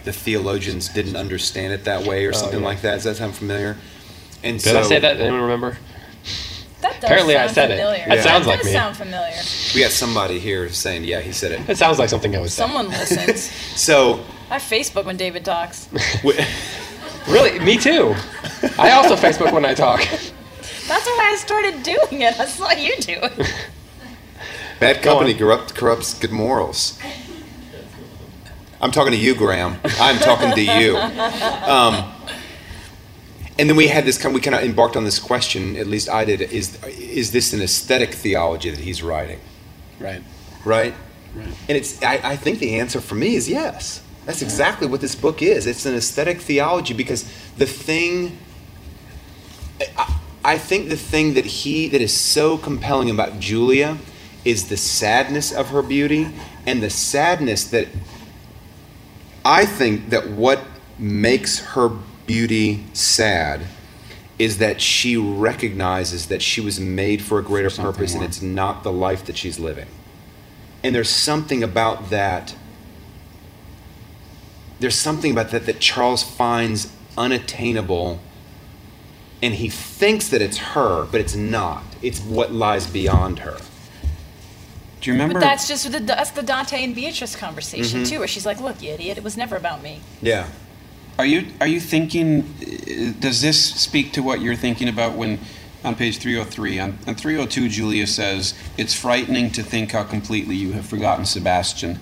the theologians didn't understand it that way or something Oh, yeah. like that. Does that sound familiar? And Did so I say that? Anyone remember? That does Apparently I sound said it. familiar. That Yeah, sounds it like does me. sound familiar. we got somebody here saying, yeah, he said it. It sounds like something I would say. Someone listens. So I Facebook when David talks. Really, me too. I also Facebook when I talk. That's why I started doing it. I saw you do it. bad company corrupt, corrupts good morals. I'm talking to you, Graham. I'm talking to you. Um, and then we had this. kind- We kind of embarked on this question. At least I did. Is is this an aesthetic theology that he's writing? Right. right? Right. And it's I, I think the answer for me is yes. That's exactly what this book is. It's an aesthetic theology because the thing I, I think the thing that he that is so compelling about Julia is the sadness of her beauty and the sadness that I think that what makes her beauty sad is that she recognizes that she was made for a greater something purpose and it's not the life that she's living. And there's something about that. There's something about that that Charles finds unattainable and he thinks that it's her, but it's not. It's what lies beyond her. Do you remember? But that's just the, that's the Dante and Beatrice conversation Mm-hmm. too, where she's like, "Look, you idiot, it was never about me." Yeah. Are you are you thinking? uh, Does this speak to what you're thinking about when, on page 303, on, on 302, Julia says it's frightening to think how completely you have forgotten Sebastian,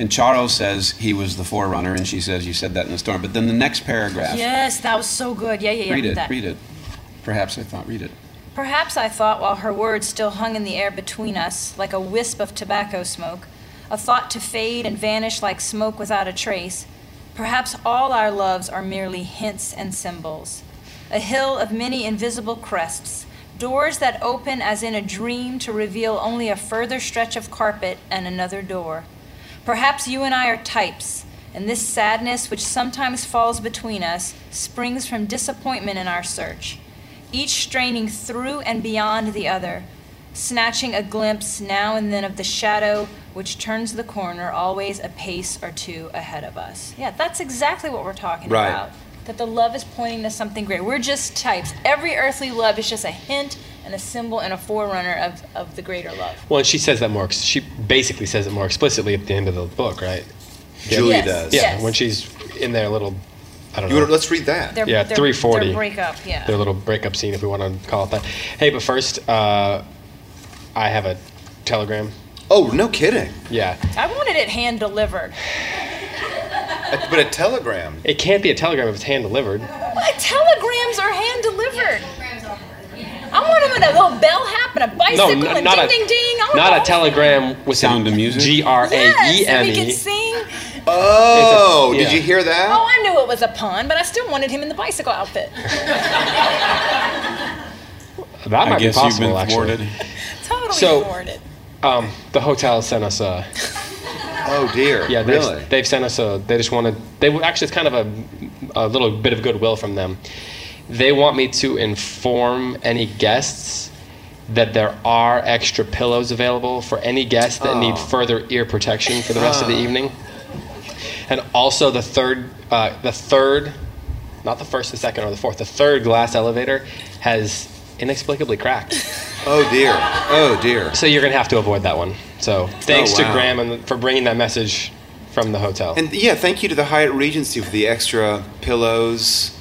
and Charles says he was the forerunner, and she says you said that in the storm. But then the next paragraph, Yes, that was so good. Yeah, yeah, yeah. read it, that. read it. Perhaps I thought read it. Perhaps I thought while her words still hung in the air between us, like a wisp of tobacco smoke, a thought to fade and vanish like smoke without a trace, perhaps all our loves are merely hints and symbols. A hill of many invisible crests, doors that open as in a dream to reveal only a further stretch of carpet and another door. Perhaps you and I are types, and this sadness which sometimes falls between us springs from disappointment in our search each straining through and beyond the other, snatching a glimpse now and then of the shadow which turns the corner always a pace or two ahead of us. Yeah, that's exactly what we're talking Right. about. That the love is pointing to something great. We're just types. Every earthly love is just a hint and a symbol and a forerunner of, of the greater love. Well, and she says that more. ex- She basically says it more explicitly at the end of the book, right? Julie Yes. does. Yeah, Yes. when she's in their little, I don't You know, wanna, let's read that. Their, Yeah, their, 340. Their breakup, yeah. their little breakup scene, if we want to call it that. Hey, but first, uh, I have a telegram. oh, no kidding. Yeah, I wanted it hand delivered. But a telegram. it can't be a telegram if it's hand delivered. My telegrams are hand delivered. I want him with a little bell hap and a No, bicycle n- and not ding a ding ding. I want not all a telegram with Sound of music? G R A E Yes, M we can E. sing. Oh, It's a- did you hear that? Oh, I knew it was a pun, but I still wanted him in the bicycle outfit. That I might guess be you've possible, been actually. thwarted. Totally So- thwarted. Um, the hotel sent us a. Oh dear. Yeah, they've, really? they've sent us a. They just wanted. They actually it's kind of a, a little bit of goodwill from them. They want me to inform any guests that there are extra pillows available for any guests that need Oh. further ear protection for the rest of the evening. And also the third, uh, the third, not the first, the second, or the fourth, the third glass elevator has inexplicably cracked. Oh dear. Oh dear. So you're gonna have to avoid that one. So thanks Oh, wow. to Graham and for bringing that message from the hotel. And yeah, thank you to the Hyatt Regency for the extra pillows.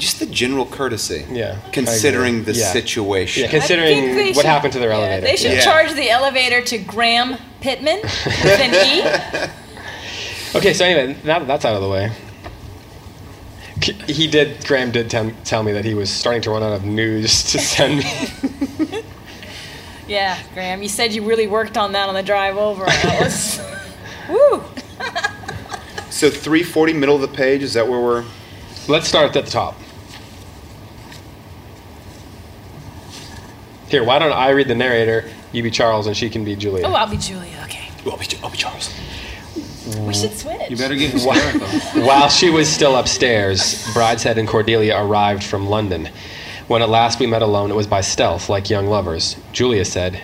Just the general courtesy. Yeah, Considering the Yeah. situation. Yeah, considering what should- happened to their yeah, elevator. They should Yeah. charge the elevator to Graham Pittman with an E. Okay, so anyway, now that that's out of the way, he did. Graham did tell, tell me that he was starting to run out of news to send me. Yeah, Graham, you said you really worked on that on the drive over. and That was, woo. So 340, middle of the page, is that where we're. Let's start at the top. Here, why don't I read the narrator? You be Charles, and she can be Julia. Oh, I'll be Julia. Okay. I'll be, I'll be Charles. We should switch. You better get hysterical. While she was still upstairs, Brideshead and Cordelia arrived from London. When at last we met alone, it was by stealth, like young lovers. Julia said,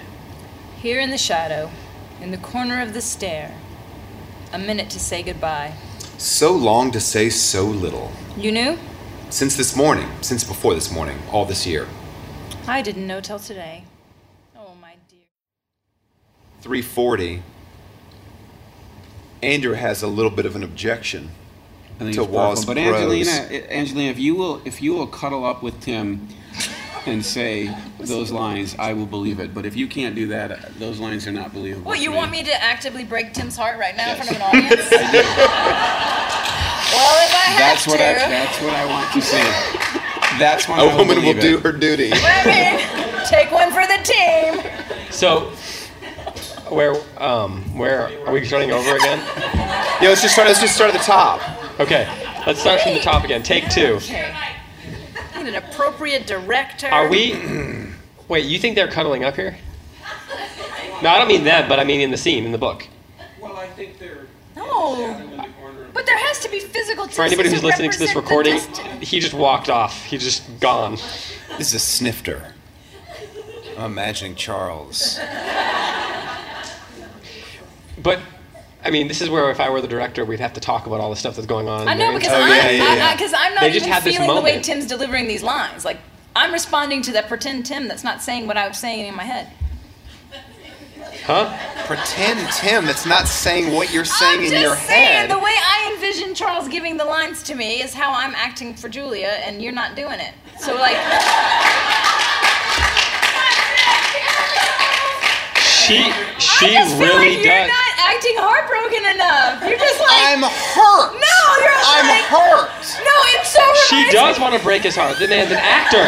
Here in the shadow, in the corner of the stair, a minute to say goodbye. So long to say so little. You knew? Since this morning, since before this morning, all this year. I didn't know till today. Oh, my dear. 340. Andrew has a little bit of an objection. I think To it's Wall's powerful. But Angelina, Angelina, if you will, if you will cuddle up with Tim and say those lines, I will believe it. But if you can't do that, uh, those lines are not believable. What, you to want me to actively break Tim's heart right now in front of an audience? well, if I have That's to. what I. That's what I want to say. That's when I A will woman will believe do her duty. I mean, take one for the team. "So, where, um, where are we starting over again? Yeah, let's just start. Let's just start at the top. Okay, let's start from the top again. Take two. Okay. Need an appropriate director. Are we? Wait, you think they're cuddling up here? No, I don't mean them, but I mean in the scene in the book. Well, I think they're. No. But there has to be physical For anybody who's listening to this recording, he just walked off. He's just gone. This is a snifter. I'm imagining Charles. But I mean, this is where if I were the director, we'd have to talk about all the stuff that's going on. I know because Oh, I'm, yeah, yeah, yeah. I, because I'm not They just even had this feeling the way. Tim's delivering these lines. Like I'm responding to that pretend Tim that's not saying what I was saying in my head. Huh? Pretend Tim that's not saying what you're saying I'm in just your saying head. the way I envision Charles giving the lines to me is how I'm acting for Julia, and you're not doing it. So like, She she I just feel really like you're does. not acting heartbroken enough. You're just like, I'm hurt. no, you're like, I'm hurt. No, it's so. She does me- want to break his heart. The man's an actor.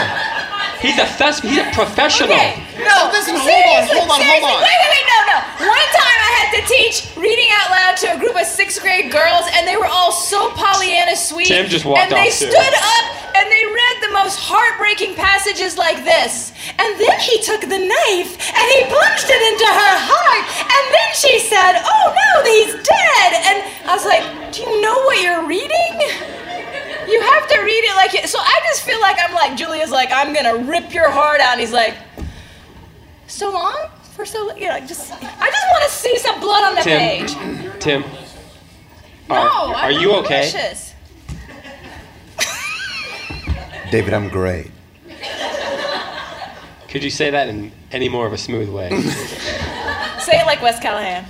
He's a thes- he's a professional. Okay, no, Listen, hold on, hold on, hold on. Wait, wait, wait, no. One time I had to teach reading out loud to a group of sixth grade girls, and they were all so Pollyanna sweet. Tim just walked And they too. stood up and they read the most heartbreaking passages like this. And then he took the knife and he plunged it into her heart. And then she said, "Oh no, he's dead." And I was like, "Do you know what you're reading?" You have to read it like it. So I just feel like I'm like Julia's like I'm gonna rip your heart out. And he's like, so long for so you know just I just want to see some blood on the Tim, page. Tim. No, Are, are I'm you okay? malicious. David, I'm great. Could you say that in any more of a smooth way? Say it like Wes Callahan.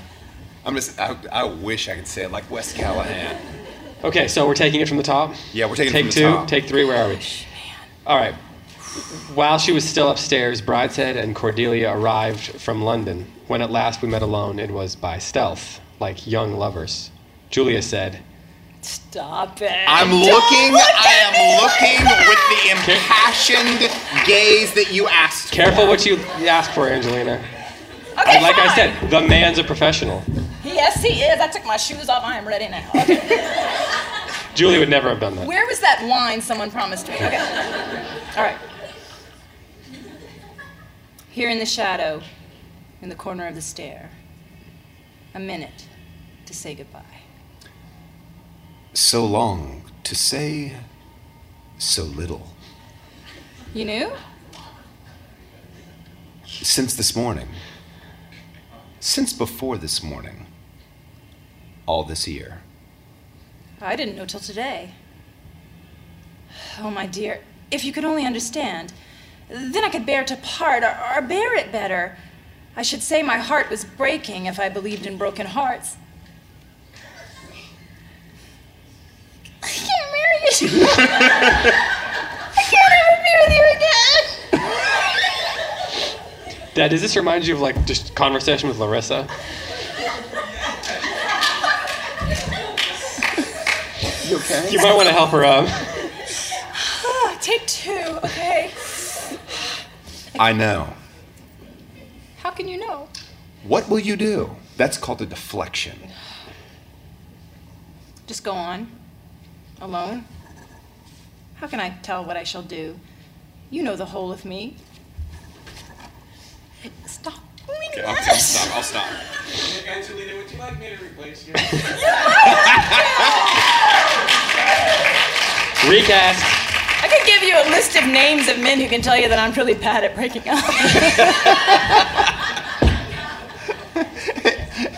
I'm just. I, I wish I could say it like Wes Callahan. Okay, so we're taking it from the top. Yeah, we're taking it from the two, top. take three. Where are we? All right. While she was still upstairs, Brideshead and Cordelia arrived from London. When at last we met alone, it was by stealth, like young lovers. Julia said, Stop it. I'm Don't looking. look I am looking like with the impassioned gaze that you asked. for. "Careful what you ask for, Angelina." Okay, And like I said, the man's a professional. Yes, he is. I took my shoes off. I am ready now. Okay. Julie would never have done that. Where was that wine someone promised me? Okay. All right. Here in the shadow, in the corner of the stair, a minute to say goodbye. So long to say so little. You knew? Since this morning. Since before this morning. All this year. I didn't know till today. Oh, my dear, if you could only understand, then I could bear to part or, or bear it better. I should say my heart was breaking if I believed in broken hearts. I can't marry you. I can't ever be with you again. Dad, does this remind you of like just conversation with Larissa? You okay? You might want to help her out. Ah, Take two, okay? I know. How can you know? What will you do? That's called a deflection. Just go on. Alone? How can I tell what I shall do? You know the whole of me. Stop doing Okay. I'll, I'll stop. I'll stop. Angelina, would you like me to replace you? Recast. I could give you a list of names of men who can tell you that I'm really bad at breaking up.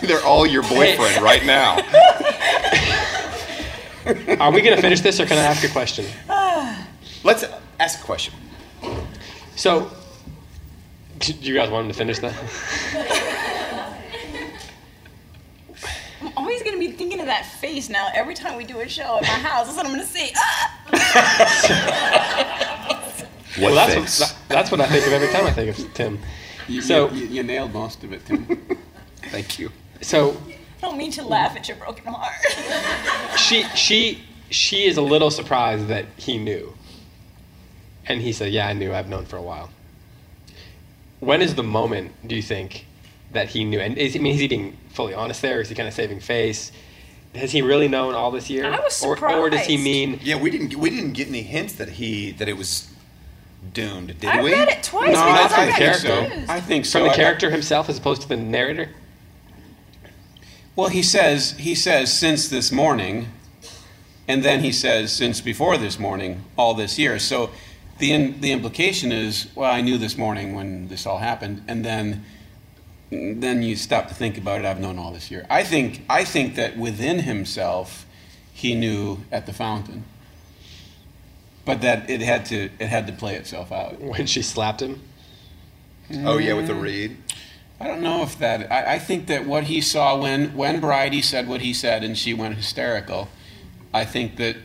They're all your boyfriend right now. Are we going to finish this or can I ask a question? Let's ask a question. So, do you guys want him to finish that? I'm always gonna be thinking of that face now every time we do a show at my house. That's what I'm gonna see. Ah! What Well, that's face? what, that's what I think of every time I think of Tim. You, So- you, you nailed most of it, Tim. Thank you. So I don't mean to laugh at your broken heart. she she she is a little surprised that he knew. And he said, "Yeah, I knew. I've known for a while." When is the moment do you think that he knew? And is I mean, is he being fully honest there? Is he kind of saving face? Has he really known all this year? I was Or, or does he mean? Yeah, we didn't we didn't get any hints that he that it was doomed, did I we? read it twice No, because I I, think got so. I think so. From the I- character himself as opposed to the narrator? Well, he says he says since this morning, and then he says since before this morning, all this year. So the in, the implication is, well, I knew this morning when this all happened, and then then you stop to think about it. I've known all this year. I think I think that within himself, he knew at the fountain, but that it had to it had to play itself out. When she slapped him? Oh yeah, with the reed. I don't know if that. I, I think that what he saw when when Bridie said what he said and she went hysterical, I think that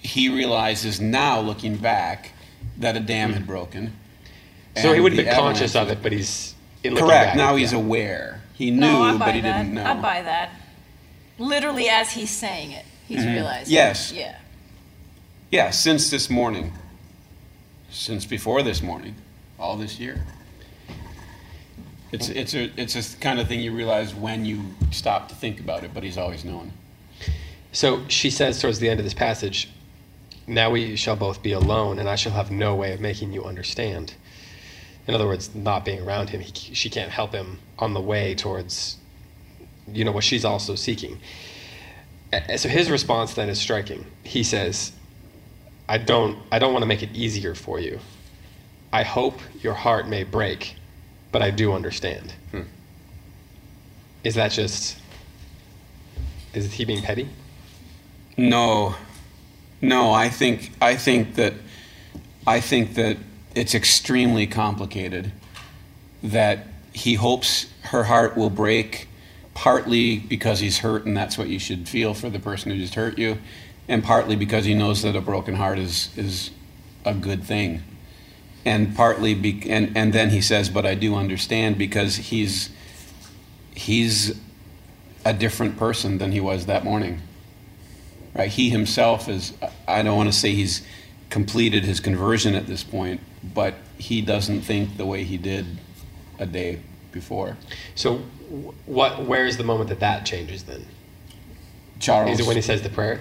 he realizes now, looking back, that a dam had broken. So he and would have the been conscious avalanche of it, but he's in looking Correct. back, Now he's yeah. aware. He knew, no, but he that. didn't know. I buy that. Literally, as he's saying it, he's mm-hmm. realizing. Yes. Yeah. Yeah, since this morning, since before this morning, all this year. It's it's a it's a kind of thing you realize when you stop to think about it, but he's always known. So she says towards the end of this passage, Now we shall both be alone, and I shall have no way of making you understand. In other words, not being around him, he, she can't help him on the way towards, you know, what she's also seeking. So his response then is striking. He says, I don't, I don't want to make it easier for you. I hope your heart may break, but I do understand. Hmm. Is that just, is he being petty? No, no. I think I think that I think that it's extremely complicated. That he hopes her heart will break, partly because he's hurt, and that's what you should feel for the person who just hurt you, and partly because he knows that a broken heart is is a good thing, and partly be, and and then he says, "But I do understand," because he's he's a different person than he was that morning right? He himself is, I don't want to say he's completed his conversion at this point, but he doesn't think the way he did a day before. So, what? Where is the moment that that changes? Then Charles. is it when he says the prayer?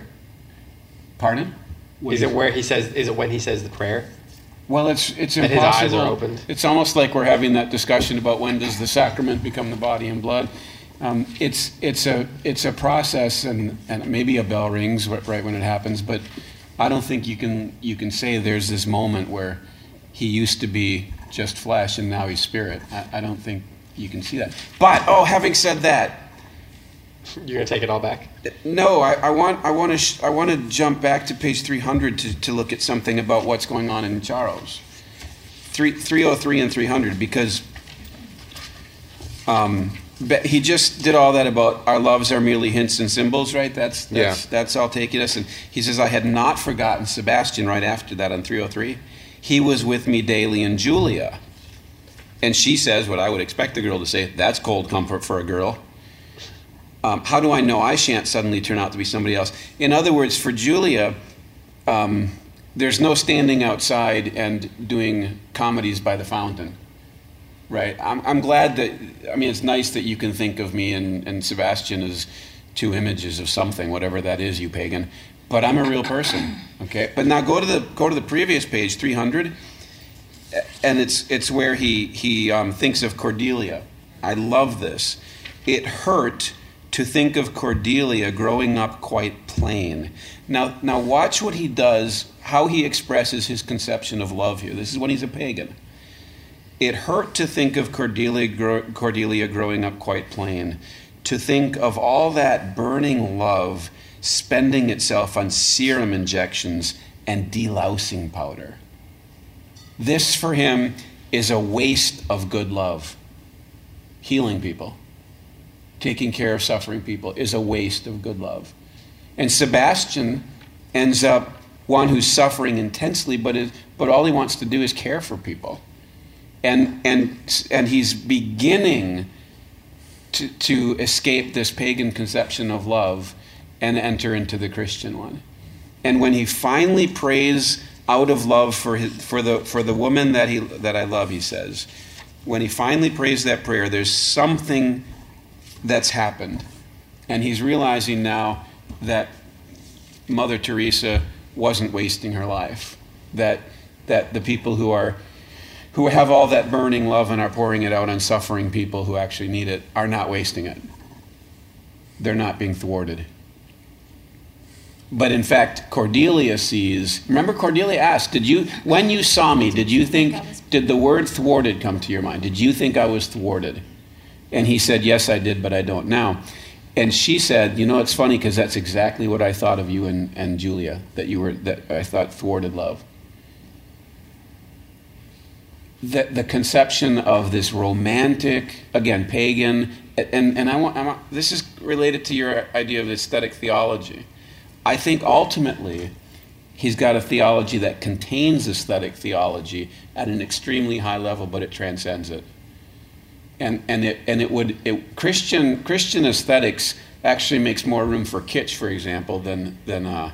Pardon? What Is it where he says? Is it when he says the prayer? Well, it's it's That his eyes are opened? It's almost like we're having that discussion about when does the sacrament become the body and blood. Um, it's it's a it's a process, and, and maybe a bell rings right when it happens. But I don't think you can you can say there's this moment where he used to be just flesh and now he's spirit. I, I don't think you can see that. But oh, having said that, You're gonna take it all back. no, I, I want I want to sh- I want to jump back to page 300 to, to look at something about what's going on in Charles. Three, 303 and 300 because um, he just did all that about our loves are merely hints and symbols, right? That's that's Yeah. that's all taking us. And he says I had not forgotten Sebastian right after that on 303. He was with me daily in Julia. And she says what I would expect a girl to say, that's cold comfort for a girl. Um, how do I know I shan't suddenly turn out to be somebody else? In other words, for Julia, um, there's no standing outside and doing comedies by the fountain, right? I'm, I'm glad that, I mean, it's nice that you can think of me and, and Sebastian as two images of something, whatever that is, you pagan. But I'm a real person, okay? But now go to the go to the previous page, 300, and it's it's where he he um, thinks of Cordelia. I love this. it hurt to think of Cordelia growing up quite plain. Now, now watch what he does, how he expresses his conception of love here. This is when he's a pagan. It hurt to think of Cordelia, Cordelia growing up quite plain, to think of all that burning love spending itself on serum injections and delousing powder. This for him is a waste of good love. Healing people, taking care of suffering people is a waste of good love. And Sebastian ends up one who's suffering intensely, but, is, but all he wants to do is care for people. And, and, and he's beginning to, to escape this pagan conception of love and enter into the Christian one. And when he finally prays out of love for, his, for, the, for the woman that, he, that I love, he says, when he finally prays that prayer, there's something that's happened. And he's realizing now that Mother Teresa wasn't wasting her life, that, that the people who are who have all that burning love and are pouring it out on suffering people who actually need it are not wasting it. They're not being thwarted. But in fact, Cordelia sees. Remember, Cordelia asked, "Did you, when you saw me, did you think, did the word thwarted come to your mind? Did you think I was thwarted?" And he said, "Yes, I did, but I don't now." And she said, "You know, it's funny because that's exactly what I thought of you and, and Julia. That you were that I thought thwarted love." The, the conception of this romantic, again, pagan, and, and I want, I want, this is related to your idea of aesthetic theology I think ultimately he's got a theology that contains aesthetic theology at an extremely high level, but it transcends it. And, and it and it would it, Christian Christian aesthetics actually makes more room for kitsch, for example, than than uh,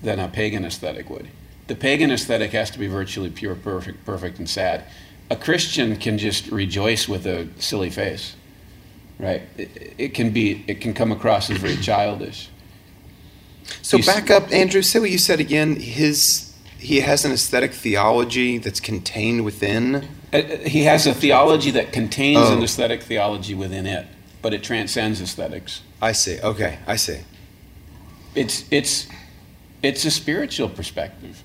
than a pagan aesthetic would. The pagan aesthetic has to be virtually pure, perfect, perfect, and sad. A Christian can just rejoice with a silly face, right? It, it can be it can come across as very childish. So back up, Andrew. Say what you said again. His he has an aesthetic theology that's contained within. Uh, he has a theology that contains oh. an aesthetic theology within it, but it transcends aesthetics. I see. Okay, I see. It's it's it's a spiritual perspective,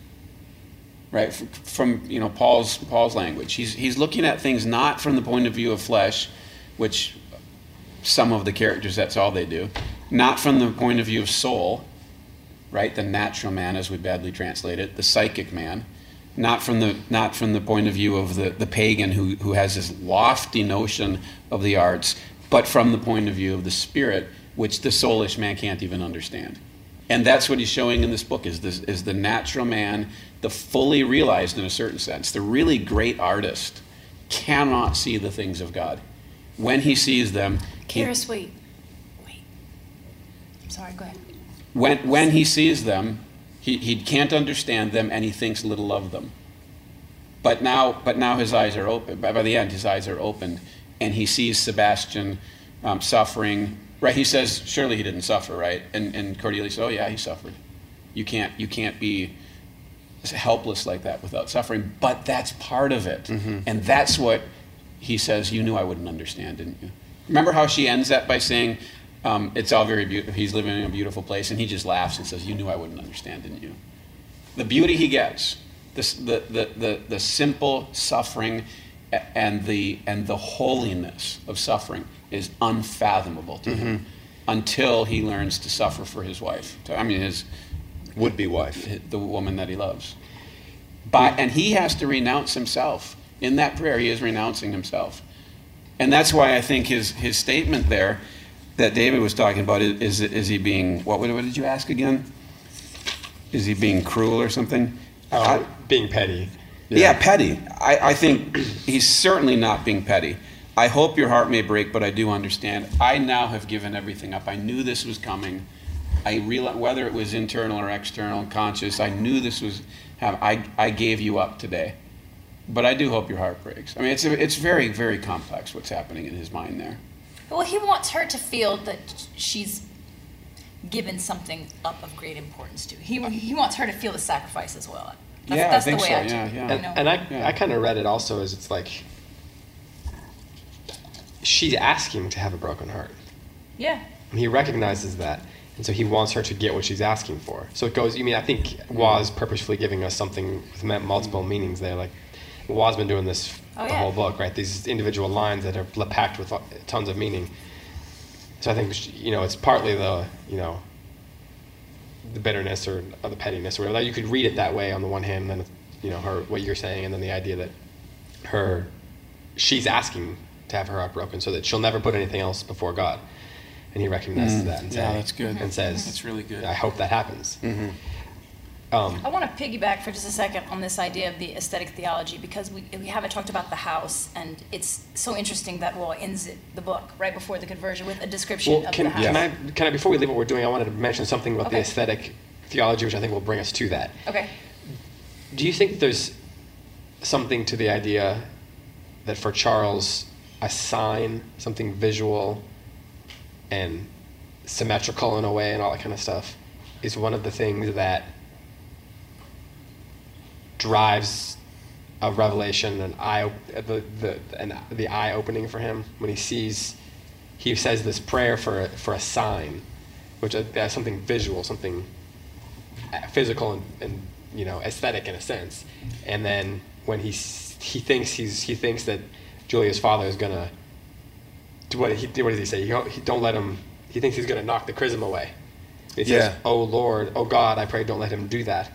right? From you know Paul's Paul's language. He's he's looking at things not from the point of view of flesh, which some of the characters that's all they do, not from the point of view of soul, right? The natural man, as we badly translate it, the psychic man, not from the not from the point of view of the, the pagan who, who has this lofty notion of the arts, but from the point of view of the spirit, which the soulish man can't even understand. And that's what he's showing in this book is this is the natural man, the fully realized in a certain sense, the really great artist cannot see the things of God. When he sees them, he, Karis, wait. Wait. I'm sorry, go ahead when, when he sees them, he, he can't understand them and he thinks little of them. But now, but now his eyes are open. By, by the end, his eyes are opened and he sees Sebastian um, suffering. Right? He says, surely he didn't suffer, right? And, and Cordelia says, oh, yeah, he suffered. You can't, you can't be helpless like that without suffering. But that's part of it. Mm-hmm. And that's what he says, you knew I wouldn't understand, didn't you? Remember how she ends that by saying, um, it's all very beautiful. He's living in a beautiful place, and he just laughs and says, "You knew I wouldn't understand, didn't you?" The beauty he gets, the, the, the, the, the simple suffering and the, and the holiness of suffering is unfathomable to mm-hmm. him until he learns to suffer for his wife. I mean, his would-be wife, the woman that he loves. By, and he has to renounce himself. In that prayer, he is renouncing himself. And that's why I think his, his statement there that David was talking about is is he being what, what did you ask again? Is he being cruel or something? Oh, I, being petty. Yeah, yeah petty. I, I think he's certainly not being petty. I hope your heart may break, but I do understand. I now have given everything up. I knew this was coming. I realized whether it was internal or external, conscious. I knew this was. I I gave you up today, but I do hope your heart breaks. I mean, it's it's very very complex what's happening in his mind there. Well, he wants her to feel that she's given something up of great importance to. He, he wants her to feel the sacrifice as well. That's, yeah, that's I think the way so. I yeah, yeah. And, and I, yeah. I kind of read it also as it's like she's asking to have a broken heart. Yeah. And he recognizes that. And so he wants her to get what she's asking for. So it goes, I mean, I think Waugh's purposefully giving us something with multiple meanings there. Like, Waugh's been doing this Oh, the yeah. whole book, right? These individual lines that are packed with tons of meaning. So I think, you know, it's partly the, you know, the bitterness or, or the pettiness or whatever. Like, You could read it that way on the one hand, and then, you know, her, what you're saying, and then the idea that her, she's asking to have her heart broken so that she'll never put anything else before God. And he recognizes that and, Mm. Yeah, say- that's good. and says, That's really good. I hope that happens. Um, I want to piggyback for just a second on this idea of the aesthetic theology because we, we haven't talked about the house, and it's so interesting that Will ends it, the book right before the conversion with a description well, of can, the house. can I, can I, before we leave what we're doing, I wanted to mention something about the aesthetic theology, which I think will bring us to that. Okay. Do you think there's something to the idea that for Charles, a sign, something visual and symmetrical in a way and all that kind of stuff, is one of the things that drives a revelation, an eye, the, the, an, the eye opening for him when he sees, he says this prayer for, a- for a sign, which is uh, something visual, something uh, physical and, and you know aesthetic in a sense. And then when he he thinks he's he thinks that Julia's father is gonna do what he what does he say? He, don't- he don't let him. He thinks he's gonna knock the chrism away. He Yeah. says, "Oh Lord, oh God, I pray don't let him do that."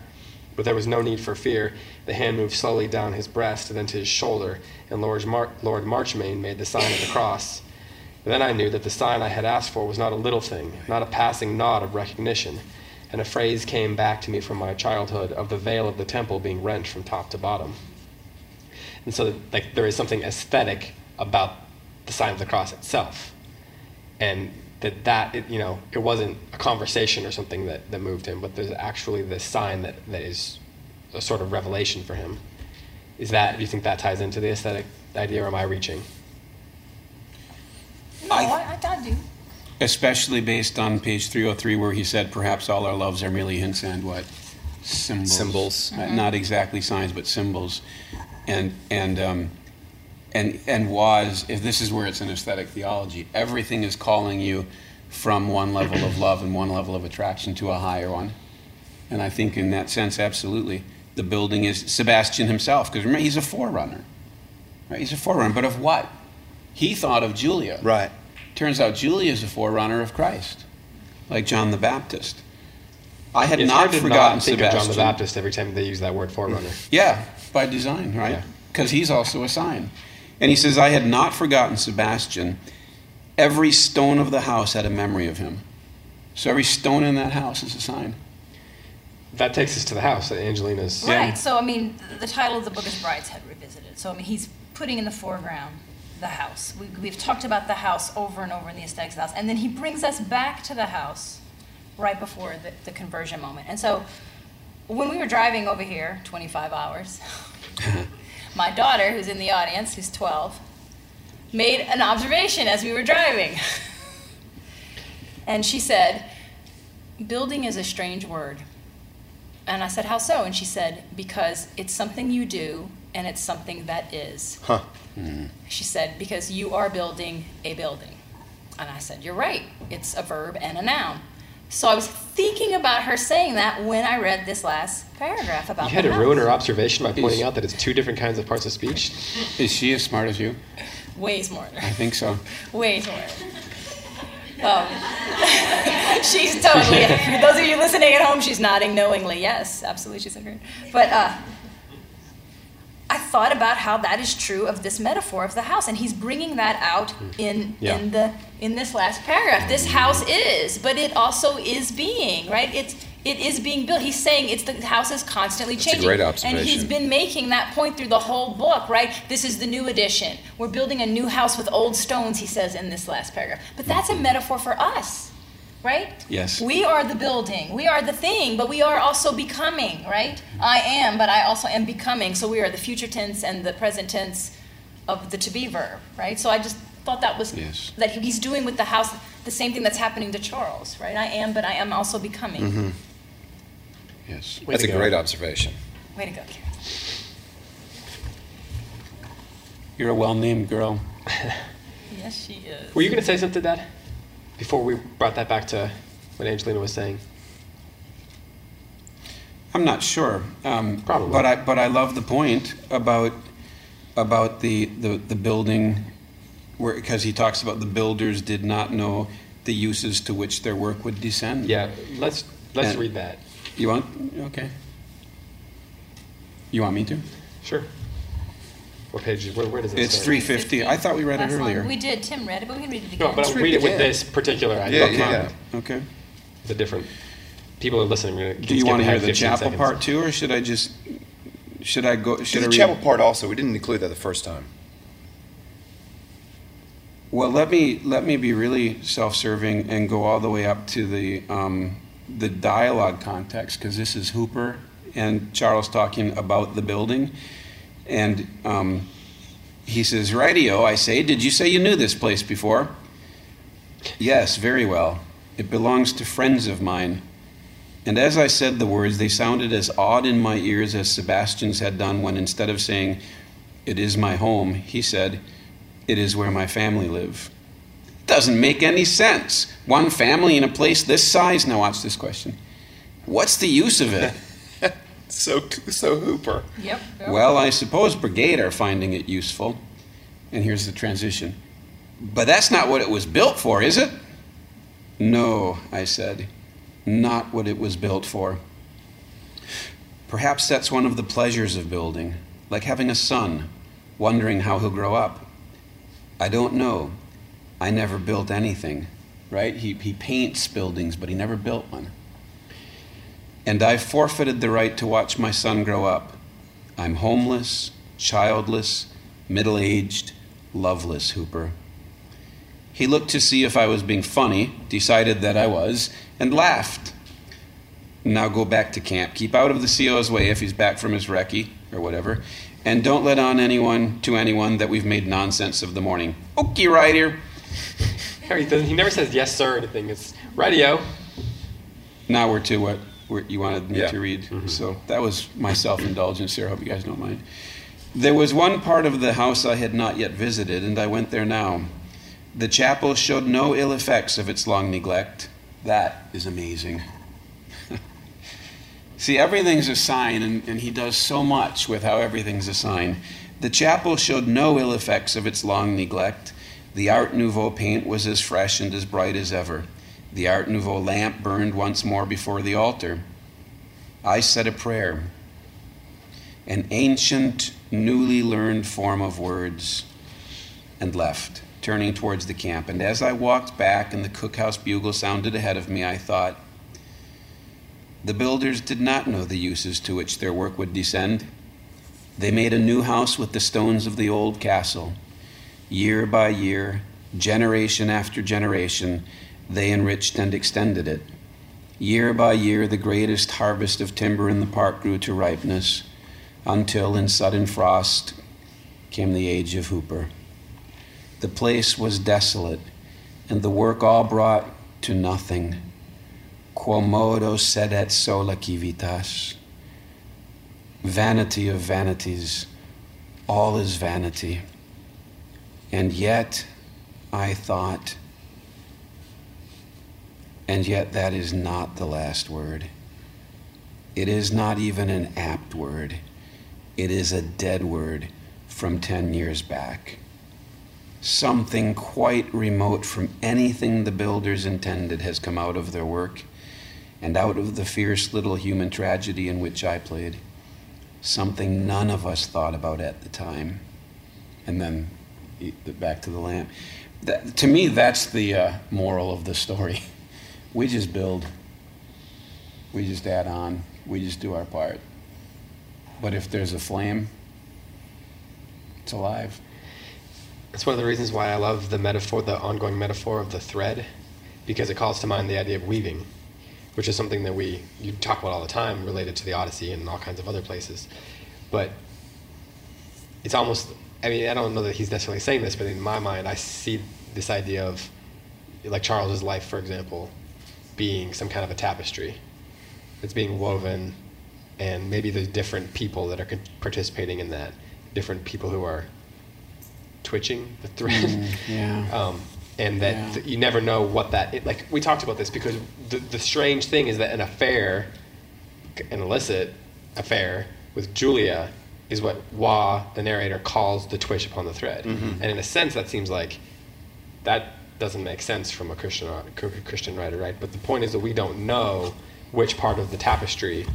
But there was no need for fear. The hand moved slowly down his breast and then to his shoulder, and Lord, Mar- Lord Marchmain made the sign of the cross. Then I knew that the sign I had asked for was not a little thing, not a passing nod of recognition. And a phrase came back to me from my childhood of the veil of the temple being rent from top to bottom. And so, like, there is something aesthetic about the sign of the cross itself. And that that, it, you know, it wasn't a conversation or something that, that moved him, but there's actually this sign that, that is a sort of revelation for him. Is that, do you think that ties into the aesthetic idea, or am I reaching? No, I, I, I do. Especially based on page 303, where he said, perhaps all our loves are merely hints and what? Symbols. Symbols. Uh, Not exactly signs, but symbols. And, and, um, and, and was, if this is where it's an aesthetic theology, everything is calling you from one level of love and one level of attraction to a higher one. And I think in that sense, absolutely. The building is Sebastian himself, because remember, he's a forerunner. Right? He's a forerunner, but of what? He thought of Julia. Right. Turns out Julia is a forerunner of Christ, like John the Baptist. I had It's not hard to forgotten not think Sebastian. of John the Baptist every time they use that word forerunner. Yeah, by design, right? Yeah. Because he's also a sign. And he says, I had not forgotten Sebastian. Every stone of the house had a memory of him. So every stone in that house is a sign. That takes us to the house that Angelina's. Right. So I mean, the title of the book is Brideshead Revisited. So I mean, he's putting in the foreground the house. We, we've talked about the house over and over in the aesthetics of the house, and then he brings us back to the house right before the, the conversion moment. And so, when we were driving over here, 25 hours, my daughter, who's in the audience, who's 12, made an observation as we were driving. and she said, Building is a strange word. And I said, How so? And she said, Because it's something you do and it's something that is. Huh. Hmm. She said, Because you are building a building. And I said, You're right. It's a verb and a noun. So I was thinking about her saying that when I read this last paragraph about You had the to house. ruin her observation by pointing Is- out that it's two different kinds of parts of speech. Is she as smart as you? Way smarter. I think so. Way smarter. Um, she's totally. For those of you listening at home, she's nodding knowingly. Yes, absolutely, she's agreed. But uh, I thought about how that is true of this metaphor of the house, and he's bringing that out in Yeah. in the in this last paragraph. This house is, but it also is being right. It's it is being built. He's saying it's the house is constantly a changing. And he's been making that point through the whole book, right? This is the new edition. We're building a new house with old stones, he says in this last paragraph. But that's a metaphor for us, right? Yes. We are the building. We are the thing, but we are also becoming, right? Mm-hmm. I am, but I also am becoming. So we are the future tense and the present tense of the to be verb, right? So I just thought that was Yes. that he's doing with the house the same thing that's happening to Charles, right? I am, but I am also becoming. Mm-hmm. Yes. Way That's a go. great observation. Way to go, Karen. You're a well named girl. Yes, she is. Were you going to say something, Dad? Before we brought that back to what Angelina was saying. I'm not sure. Um, Probably. But I but I love the point about about the the, the building where because he talks about the builders did not know the uses to which their work would descend. Yeah, let's let's And- read that. You want? Okay. You want me to? Sure. What page? Where, where does it It's start? 350. I thought we read it Last line. earlier. We did. Tim read it, but we can read it again. No, but I'll read read it it with again. this particular idea. Yeah, in yeah, yeah. Okay. The different people are listening. We're gonna Do you skip want to hear the 15 chapel seconds. part too, or should I just should I go? Do Should the read? chapel part also. We didn't include that the first time. Well, let me let me be really self-serving and go all the way up to the um, the dialogue context because this is Hooper and Charles talking about the building, and um, he says, "Radio," I say, "Did you say you knew this place before?" Yes, very well. It belongs to friends of mine. And as I said the words, they sounded as odd in my ears as Sebastian's had done when instead of saying, It is my home, he said, It is where my family live. Doesn't make any sense. One family in a place this size. Now, watch this question. What's the use of it? So so Hooper. Yep. yep. Well, I suppose Brigade are finding it useful. And here's the transition. But that's not what it was built for, is it? No, I said. Not what it was built for. Perhaps that's one of the pleasures of building, like having a son, wondering how he'll grow up. I don't know. I never built anything, right? He, he paints buildings, but he never built one. And I forfeited the right to watch my son grow up. I'm homeless, childless, middle aged, loveless, Hooper. He looked to see if I was being funny, decided that I was, and laughed. Now go back to camp. Keep out of the CO's way if he's back from his recce or whatever. And don't let on anyone to anyone that we've made nonsense of the morning. Okay, right here. Harry doesn't. He never says yes sir or anything. It's radio. Now we're to what you wanted me Yeah. to read. Mm-hmm. So that was my self indulgence here. I hope you guys don't mind. There was one part of the house I had not yet visited, and I went there now. The chapel showed no ill effects of its long neglect. That is amazing. See, everything's a sign, and, and he does so much with how everything's a sign. The chapel showed no ill effects of its long neglect. The Art Nouveau paint was as fresh and as bright as ever. The Art Nouveau lamp burned once more before the altar. I said a prayer, an ancient, newly learned form of words, and left, turning towards the camp. And as I walked back and the cookhouse bugle sounded ahead of me, I thought, the builders did not know the uses to which their work would descend. They made a new house with the stones of the old castle. Year by year, generation after generation, they enriched and extended it. Year by year, the greatest harvest of timber in the park grew to ripeness, until in sudden frost came the age of Hooper. The place was desolate, and the work all brought to nothing. Quomodo sedet sola civitas. Vanity of vanities, all is vanity. And yet, I thought, and yet that is not the last word. It is not even an apt word. It is a dead word from 10 years back. Something quite remote from anything the builders intended has come out of their work and out of the fierce little human tragedy in which I played. Something none of us thought about at the time. And then back to the lamp. That, to me, that's the uh, moral of the story. We just build, we just add on, we just do our part. But if there's a flame, it's alive. It's one of the reasons why I love the metaphor, the ongoing metaphor of the thread, because it calls to mind the idea of weaving, which is something that we you talk about all the time, related to the Odyssey and all kinds of other places. But it's almost, I mean, I don't know that he's necessarily saying this, but in my mind, I see this idea of, like Charles's life, for example, being some kind of a tapestry. It's being woven, and maybe the different people that are participating in that, different people who are twitching, the thread. yeah. Um, and that Yeah. th- you never know what that it, like we talked about this because the, the strange thing is that an affair an illicit affair with Julia is what Waugh, the narrator, calls the twitch upon the thread. Mm-hmm. And in a sense, that seems like that doesn't make sense from a Christian Christian writer, right? But the point is that we don't know which part of the tapestry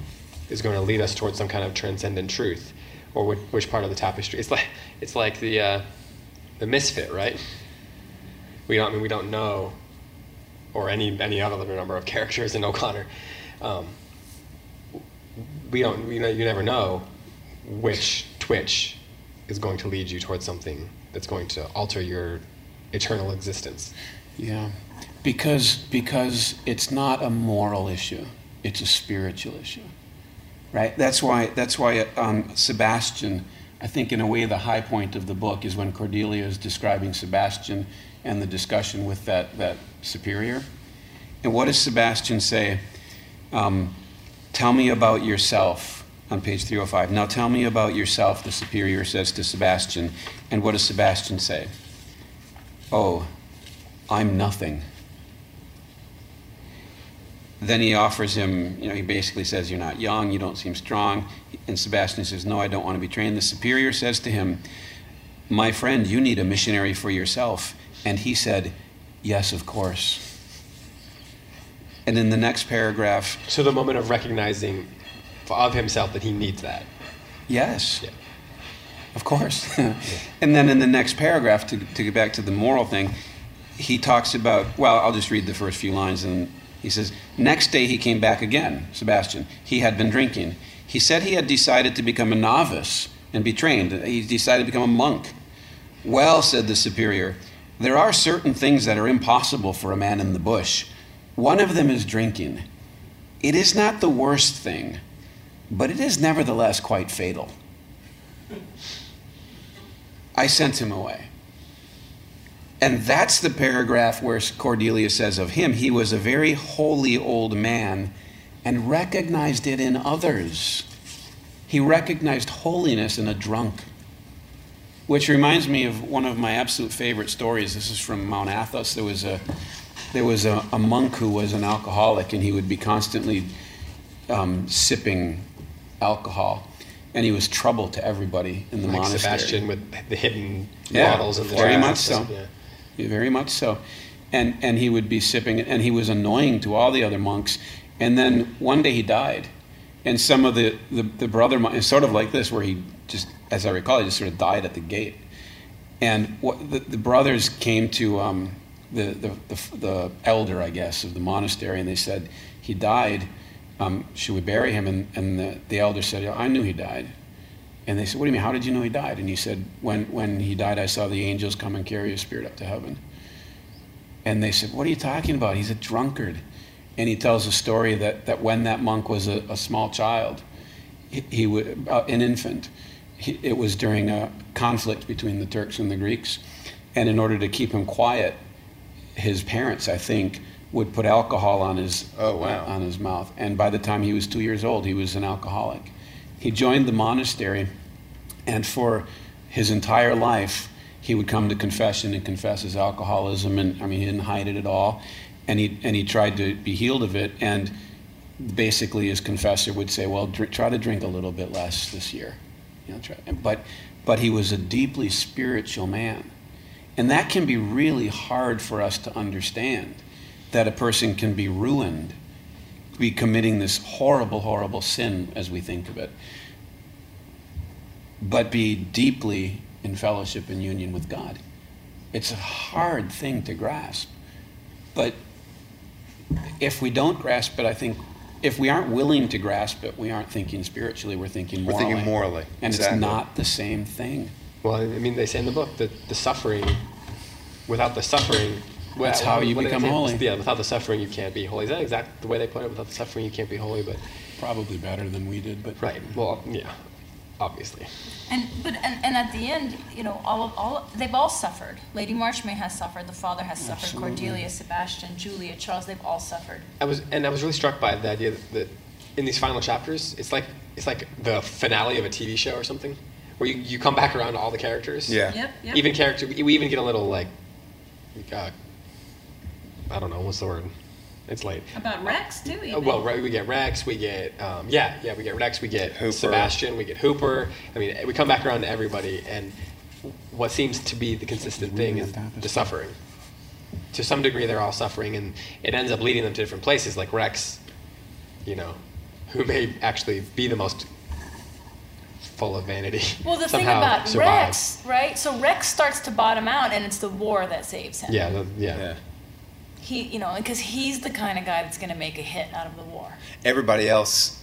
is going to lead us towards some kind of transcendent truth, or which, which part of the tapestry. It's like it's like the uh, the misfit, right? We don't I mean we don't know, or any any other number of characters in O'Connor. Um, we don't you know you never know which twitch is going to lead you towards something that's going to alter your eternal existence. Yeah, because because it's not a moral issue; it's a spiritual issue, right? That's why that's why um, Sebastian. I think in a way the high point of the book is when Cordelia is describing Sebastian and the discussion with that that superior. And what does Sebastian say? Um, tell me about yourself on page 305. Now tell me about yourself, the superior says to Sebastian. And what does Sebastian say? Oh, I'm nothing. Then he offers him, you know, he basically says, You're not young, you don't seem strong. And Sebastian says, No, I don't want to be trained. The superior says to him, My friend, you need a missionary for yourself. And he said, Yes, of course. And in the next paragraph, So the moment of recognizing of himself that he needs that. yes, Yeah. Of course. and then in the next paragraph, to, to get back to the moral thing, he talks about, well, I'll just read the first few lines. And he says, Next day he came back again, Sebastian. He had been drinking. He said he had decided to become a novice and be trained. He decided to become a monk. Well, said the superior, there are certain things that are impossible for a man in the bush. One of them is drinking. It is not the worst thing, but it is nevertheless quite fatal. I sent him away. And that's the paragraph where Cordelia says of him, he was a very holy old man and recognized it in others. He recognized holiness in a drunk. Which reminds me of one of my absolute favorite stories. This is from Mount Athos. There was a there was a, a monk who was an alcoholic, and he would be constantly um, sipping alcohol, and he was trouble to everybody in the Like monastery. Sebastian with the hidden Yeah, bottles and the very much so. Yeah. Yeah, very much so. And, and he would be sipping and he was annoying to all the other monks. And then one day he died. And some of the, the, the brother monks, sort of like this, where he just, as I recall, he just sort of died at the gate. And what, the, the brothers came to um, the, the, the, the elder, I guess, of the monastery, and they said, He died. Um, should we bury him? And, and the, the elder said, I knew he died. And they said, What do you mean? How did you know he died? And he said, When, when he died, I saw the angels come and carry his spirit up to heaven. And they said, What are you talking about? He's a drunkard. And he tells a story that, that when that monk was a, a small child, he, he uh, an infant, he, it was during a conflict between the Turks and the Greeks. And in order to keep him quiet, his parents, I think, would put alcohol on his Oh, wow. on his mouth. And by the time he was two years old, he was an alcoholic. He joined the monastery, and for his entire life, he would come to confession and confess his alcoholism. And I mean, he didn't hide it at all. And he, and he tried to be healed of it. And basically, his confessor would say, Well, dr- try to drink a little bit less this year. You know, try. But, but he was a deeply spiritual man. And that can be really hard for us to understand that a person can be ruined, be committing this horrible, horrible sin as we think of it, but be deeply in fellowship and union with God. It's a hard thing to grasp. But if we don't grasp it, I think if we aren't willing to grasp it, we aren't thinking spiritually, we're thinking We're morally. thinking morally, And exactly. it's not the same thing. Well, I mean, they say in the book that the suffering, without the suffering, That's how you what do they become holy. Yeah, without the suffering, you can't be holy. Is that exactly the way they put it? Without the suffering, you can't be holy. But Probably better than we did, but right, well, yeah, obviously. And but and, and at the end, you know, all of all they've all suffered. Lady Marchmain has suffered. The father has suffered. Absolutely. Cordelia, Sebastian, Julia, Charles. They've all suffered. I was, and I was really struck by the idea that, that in these final chapters, it's like it's like the finale of a TV show or something, where you, you come back around to all the characters. Yeah. Yep, yep. Even character, we even get a little like, uh, I don't know what's the word. It's late. About Rex too. Even. well, we get Rex, we get um, yeah, yeah, we get Rex, we get Hooper. Sebastian, we get Hooper. I mean, we come back around to everybody, and what seems to be the consistent thing is the suffering. To some degree, they're all suffering, and it ends up leading them to different places. Like Rex, you know, who may actually be the most full of vanity. Well, the thing somehow about survives. Rex, right? So Rex starts to bottom out, and it's the war that saves him. Yeah, the, yeah, Yeah. He, you know, because he's the kind of guy that's going to make a hit out of the war. Everybody else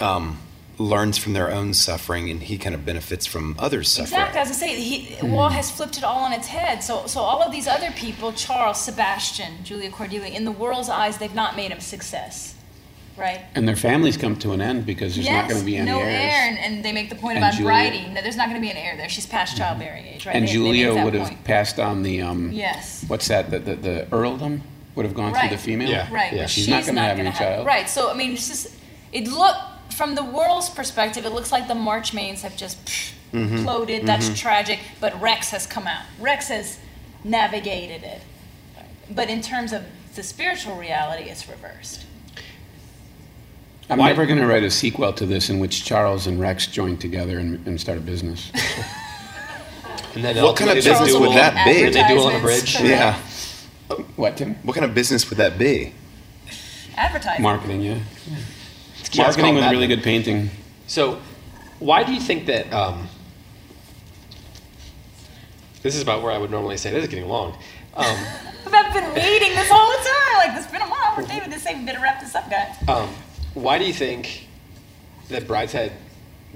um, learns from their own suffering, and he kind of benefits from others' suffering. Exactly. As I say, he Waugh has flipped it all on its head. So, so all of these other people, Charles, Sebastian, Julia Cordelia, in the world's eyes, they've not made him success, right? And their families come to an end because there's not going to be any no heirs. heir, and, and they make the point And about Julia- Bridie. No, there's not going to be an heir there. She's past childbearing age, right? and They- they Julia that would have point. passed on the um, Yes. what's that? The, the, the earldom would have gone Right. through the female. Yeah. Right, Yeah. She's she's, not gonna have gonna any child. Right, so I mean, it's just it look from the world's perspective, it looks like the Marchmains have just psh, Mm-hmm. imploded. That's tragic. But Rex has come out. Rex has navigated it. But in terms of the spiritual reality, it's reversed. I'm Why- never going to write a sequel to this in which Charles and Rex join together and, and start a business. And then What kind of business would that be? They duel on a bridge. correct. Yeah. what, Tim? What kind of business would that be? Advertising. Marketing, yeah. Yeah, it's Marketing with really good painting. So, why do you think that? Um, this is about where I would normally say this is getting long. Um, I've been waiting this whole time. Like, it's been a while for David to say, we better wrap this up, guys. um, why do you think that Brideshead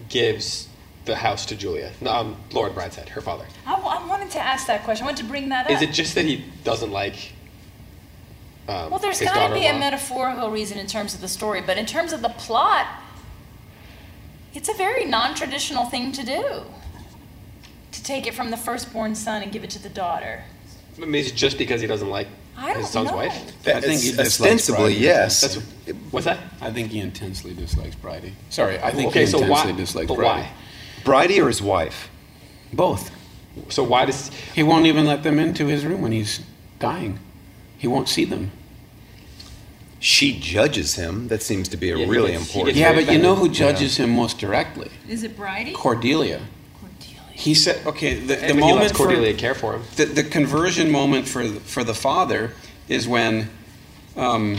gives the house to Julia? No, Um, Lord Brideshead, her father. I, I wanted to ask that question. I wanted to bring that up. Is it just that he doesn't like? Um, Well, there's his got to be a daughter-in-law? metaphorical reason in terms of the story, but in terms of the plot, it's a very non traditional thing to do. To take it from the firstborn son and give it to the daughter. I mean, is it just because he doesn't like I don't his son's know. wife? I think he dislikes ostensibly, Bridie. yes. That's what's that? I think he intensely dislikes Bridie. Sorry, I think okay, he so intensely why? dislikes But Bridie. why? Bridie or his wife? Both. So why does? He won't even let them into his room when he's dying. He won't see them. She judges him. That seems to be a Yeah, really gets- important. Yeah, but you know who offended. judges him most directly? Is it Bridie? Cordelia. Cordelia. He said, okay, the, the But he moment lets for- Cordelia care for him. the, the conversion moment for the, for the father is when um,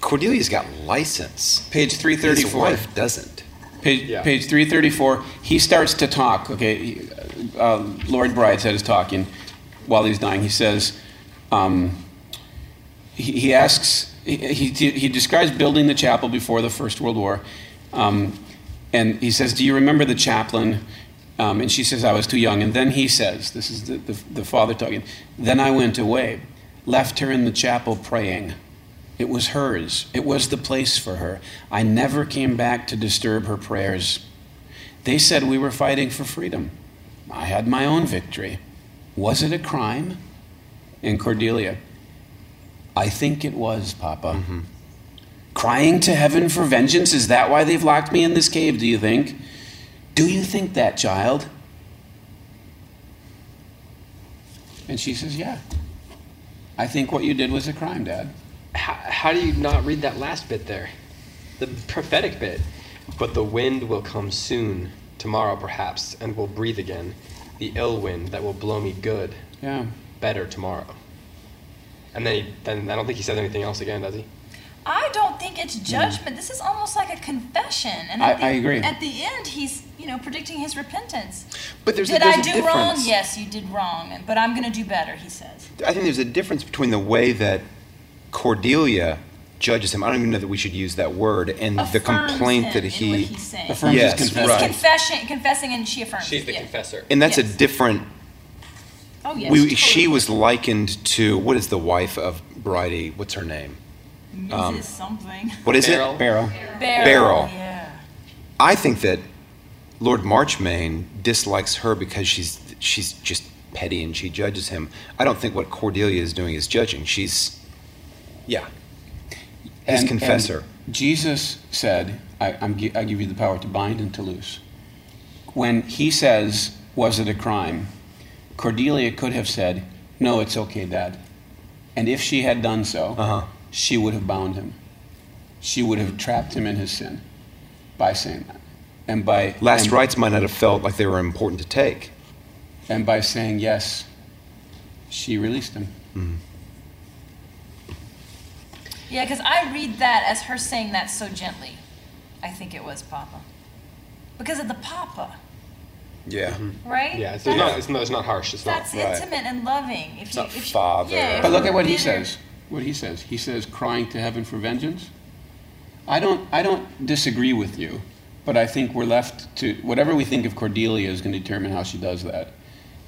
Cordelia's got license. page three thirty four. His 334 wife doesn't. page, Yeah. page 334 he starts to talk okay he- uh, lord brideshead is talking while he's dying he says um, he, he asks he, he, he describes building the chapel before the first world war um, and he says do you remember the chaplain um, and she says i was too young and then he says this is the, the, the father talking then i went away left her in the chapel praying it was hers. It was the place for her. I never came back to disturb her prayers. They said we were fighting for freedom. I had my own victory. Was it a crime? And Cordelia, I think it was, Papa. Crying to heaven for vengeance? Is that why they've locked me in this cave, do you think? Do you think that, child? And she says, Yeah. I think what you did was a crime, Dad. How, how do you not read that last bit there? The prophetic bit. But the wind will come soon, tomorrow perhaps, and will breathe again. The ill wind that will blow me good, Yeah. better tomorrow. And then, he, then I don't think he says anything else again, does he? I don't think it's judgment. This is almost like a confession. And I- the, I agree. At the end, he's you know predicting his repentance. But there's a, did there's I a do difference. wrong? Yes, you did wrong, but I'm going to do better. He says. I think there's a difference between the way that Cordelia judges him. I don't even know that we should use that word, and the complaint him that he. what. Affirms Yes, his confession. right. confession, confessing, and she affirms. She's the yeah. confessor. And that's Yes. a different. Oh yes. we, totally. She was likened to what is the wife of Bridie? What's her name? Mrs. something. What is Beryl. it? Barrow. Beryl. Beryl. Yeah. I think that Lord Marchmain dislikes her because she's she's just petty and she judges him. I don't think what Cordelia is doing is judging. She's, yeah, his And- confessor. and Jesus said, I, I'm, gi- I give you the power to bind and to loose. when he says, Was it a crime? Cordelia could have said, No, it's okay, Dad. And if she had done so, Uh-huh. She would have bound him. She would have trapped him in his sin by saying that. And by Last and, rites might not have felt like they were important to take. and by saying yes, she released him. Mm-hmm. Yeah, because I read that as her saying that so gently. I think it was Papa. Because of the Papa, Yeah. Mm-hmm. right? Yeah, it's That's- not, it's, not, it's not harsh. It's not. That's Right. intimate and loving. If you, not if you- father. yeah, But look at what he did her- says. What he says. He says, crying to heaven for vengeance. I don't, I don't disagree with you, but I think we're left to whatever we think of Cordelia is going to determine how she does that.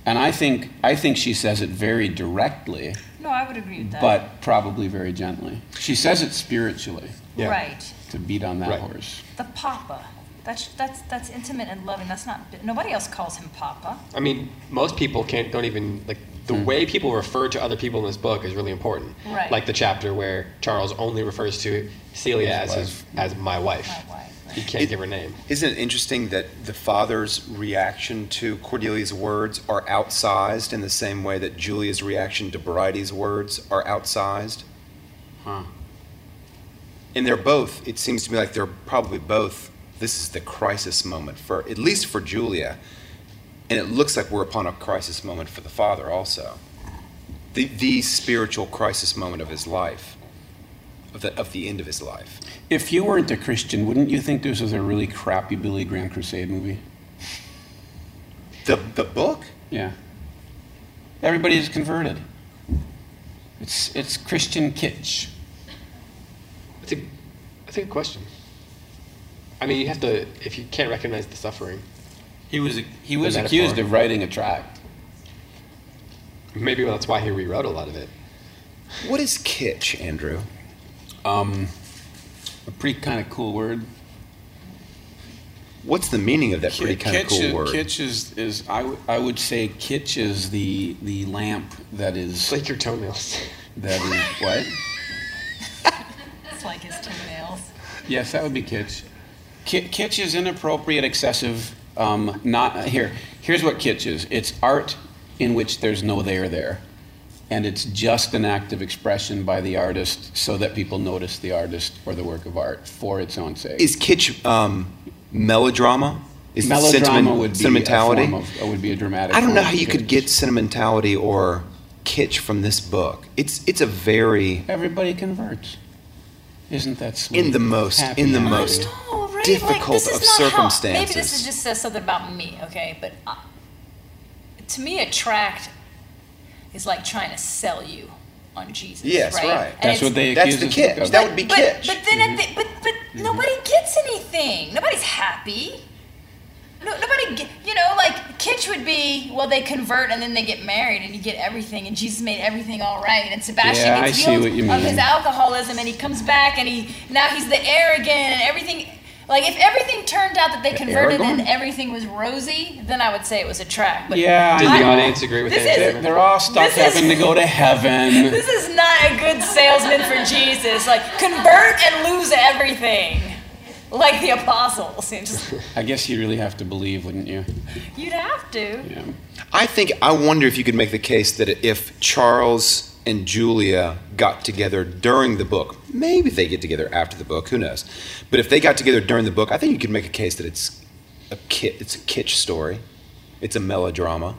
And I think, I think she says it very directly, No, I would agree with that. but probably very gently. She says it spiritually Yeah. right, to beat on that Right. horse. the Papa. That's that's that's intimate and loving. That's not. Nobody else calls him Papa. I mean, most people can't don't even like the Hmm. way people refer to other people in this book is really important. Right. Like the chapter where Charles only refers to Celia as his, as my wife. My wife. He can't give her name. Isn't it interesting that the father's reaction to Cordelia's words are outsized in the same way that Julia's reaction to Bridie's words are outsized? Huh. And they're both, it seems to me like they're probably both, this is the crisis moment for, at least for Julia. And it looks like we're upon a crisis moment for the father also. The, the spiritual crisis moment of his life, of the, of the end of his life. If you weren't a Christian, wouldn't you think this was a really crappy Billy Graham Crusade movie? The, the book? Yeah. Everybody's converted. It's, it's Christian kitsch. That's a, that's a good question. I mean, you have to if you can't recognize the suffering. He was, he was The accused of writing a tract. Maybe that's why he rewrote a lot of it. What is kitsch, Andrew? Um, a pretty kind of cool word. What's the meaning of that pretty kind of cool is- word? kitsch is, is I, w- I would say kitsch is the, the lamp that is, It's like your toenails. that is, what? It's like his toenails. Yes, that would be kitsch. Ki- kitsch is inappropriate, excessive. Um, not here. Here's what kitsch is. It's art in which there's no there there, and it's just an act of expression by the artist so that people notice the artist or the work of art for its own sake. Is kitsch um, melodrama? Is it Melodrama sentiment- would be sentimentality? a form of, uh, would be a dramatic. I don't know how of you could get sentimentality or kitsch from this book. It's it's a very Everybody converts. Isn't that sweet? in the most Happy in the ending. most No, right? like, difficult this is of not how- circumstances. maybe this is just says something about me, okay? But uh, to me, a tract is like trying to sell you on Jesus. Yes, right? right. That's it's- what they That's accuse the us kitsch. of. That would be but, kitsch. But then, at the, but but nobody gets anything. Nobody's happy. No, nobody, get, you know, like kitsch would be well, they convert and then they get married and you get everything, and Jesus made everything all right, and Sebastian Yeah, I gets see healed what you of his alcoholism, and he comes back and he now he's the heir again, and everything. Like if everything turned out that they converted and everything was rosy, then I would say it was a tract. But Yeah, Did the audience agree with that statement? They're all stuck This having to go to heaven. this is not a good salesman for Jesus. Like convert and lose everything, like the apostles. Just- I guess you really have to believe, wouldn't you? You'd have to. Yeah. I think I wonder if you could make the case that if Charles and Julia got together during the book, maybe they get together after the book, who knows? But if they got together during the book, I think you could make a case that it's a kit, it's a kitsch story, it's a melodrama.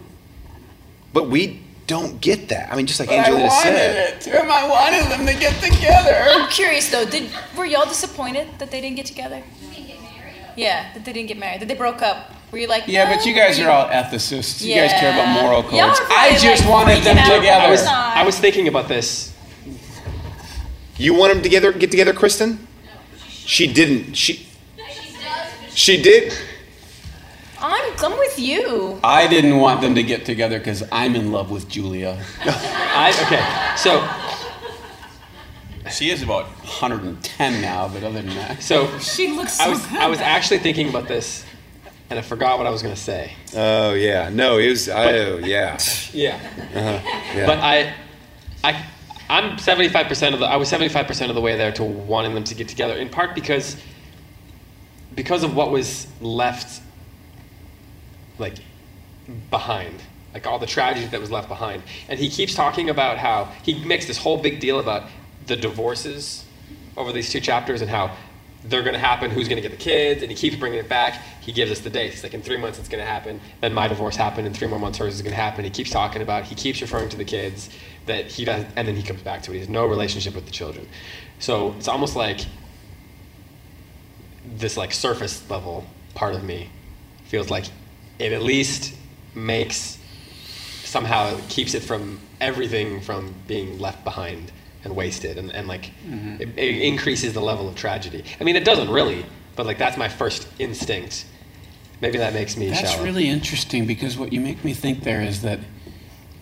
But we don't get that. I mean, just like Angelina said, it to. I wanted them to get together. I'm curious though. Did were y'all disappointed that they didn't get together? Yeah, that they didn't get married. That they broke up. Were you like? Yeah, but you guys oh, are all ethicists. You guys care about moral codes. I just like, wanted them freaking out. together. I was, I was thinking about this. you want them together, get together, Kristen? She didn't. She. She did. I'm, I'm with you. I didn't want them to get together because I'm in love with Julia. I, okay, so She is about 110 now, but other than that. so She looks so I was good. I was actually thinking about this, and I forgot what I was going to say. Oh yeah, no, it was. Oh yeah. Yeah. Uh-huh. yeah. But I, I, I'm 75% of the. I was 75% of the way there to wanting them to get together. In part because, because of what was left like behind, like all the tragedy that was left behind. And he keeps talking about how he makes this whole big deal about the divorces over these two chapters and how they're going to happen, who's going to get the kids, and he keeps bringing it back. He gives us the dates. He's like, in three months it's going to happen. Then my divorce happened. In three more months hers is going to happen. He keeps talking about. He keeps referring to the kids that he does, and then he comes back to it. He has no relationship with the children. So it's almost like this like surface level part of me feels like it at least makes somehow it keeps it from everything from being left behind and wasted and, and like mm-hmm. it, it increases the level of tragedy i mean it doesn't really but like that's my first instinct maybe that makes me That's shallow really interesting because what you make me think there is that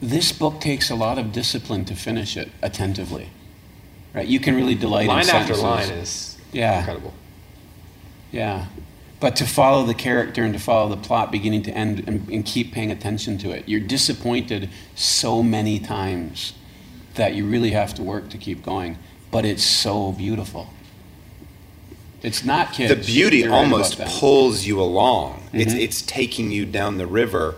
this book takes a lot of discipline to finish it attentively. Right? You can really delight line in after line is Yeah. incredible Yeah. But to follow the character and to follow the plot beginning to end and, and keep paying attention to it, you're disappointed so many times that you really have to work to keep going. But it's so beautiful. It's not kids. the beauty right almost. Mm-hmm. pulls you along. It's it's taking you down the river,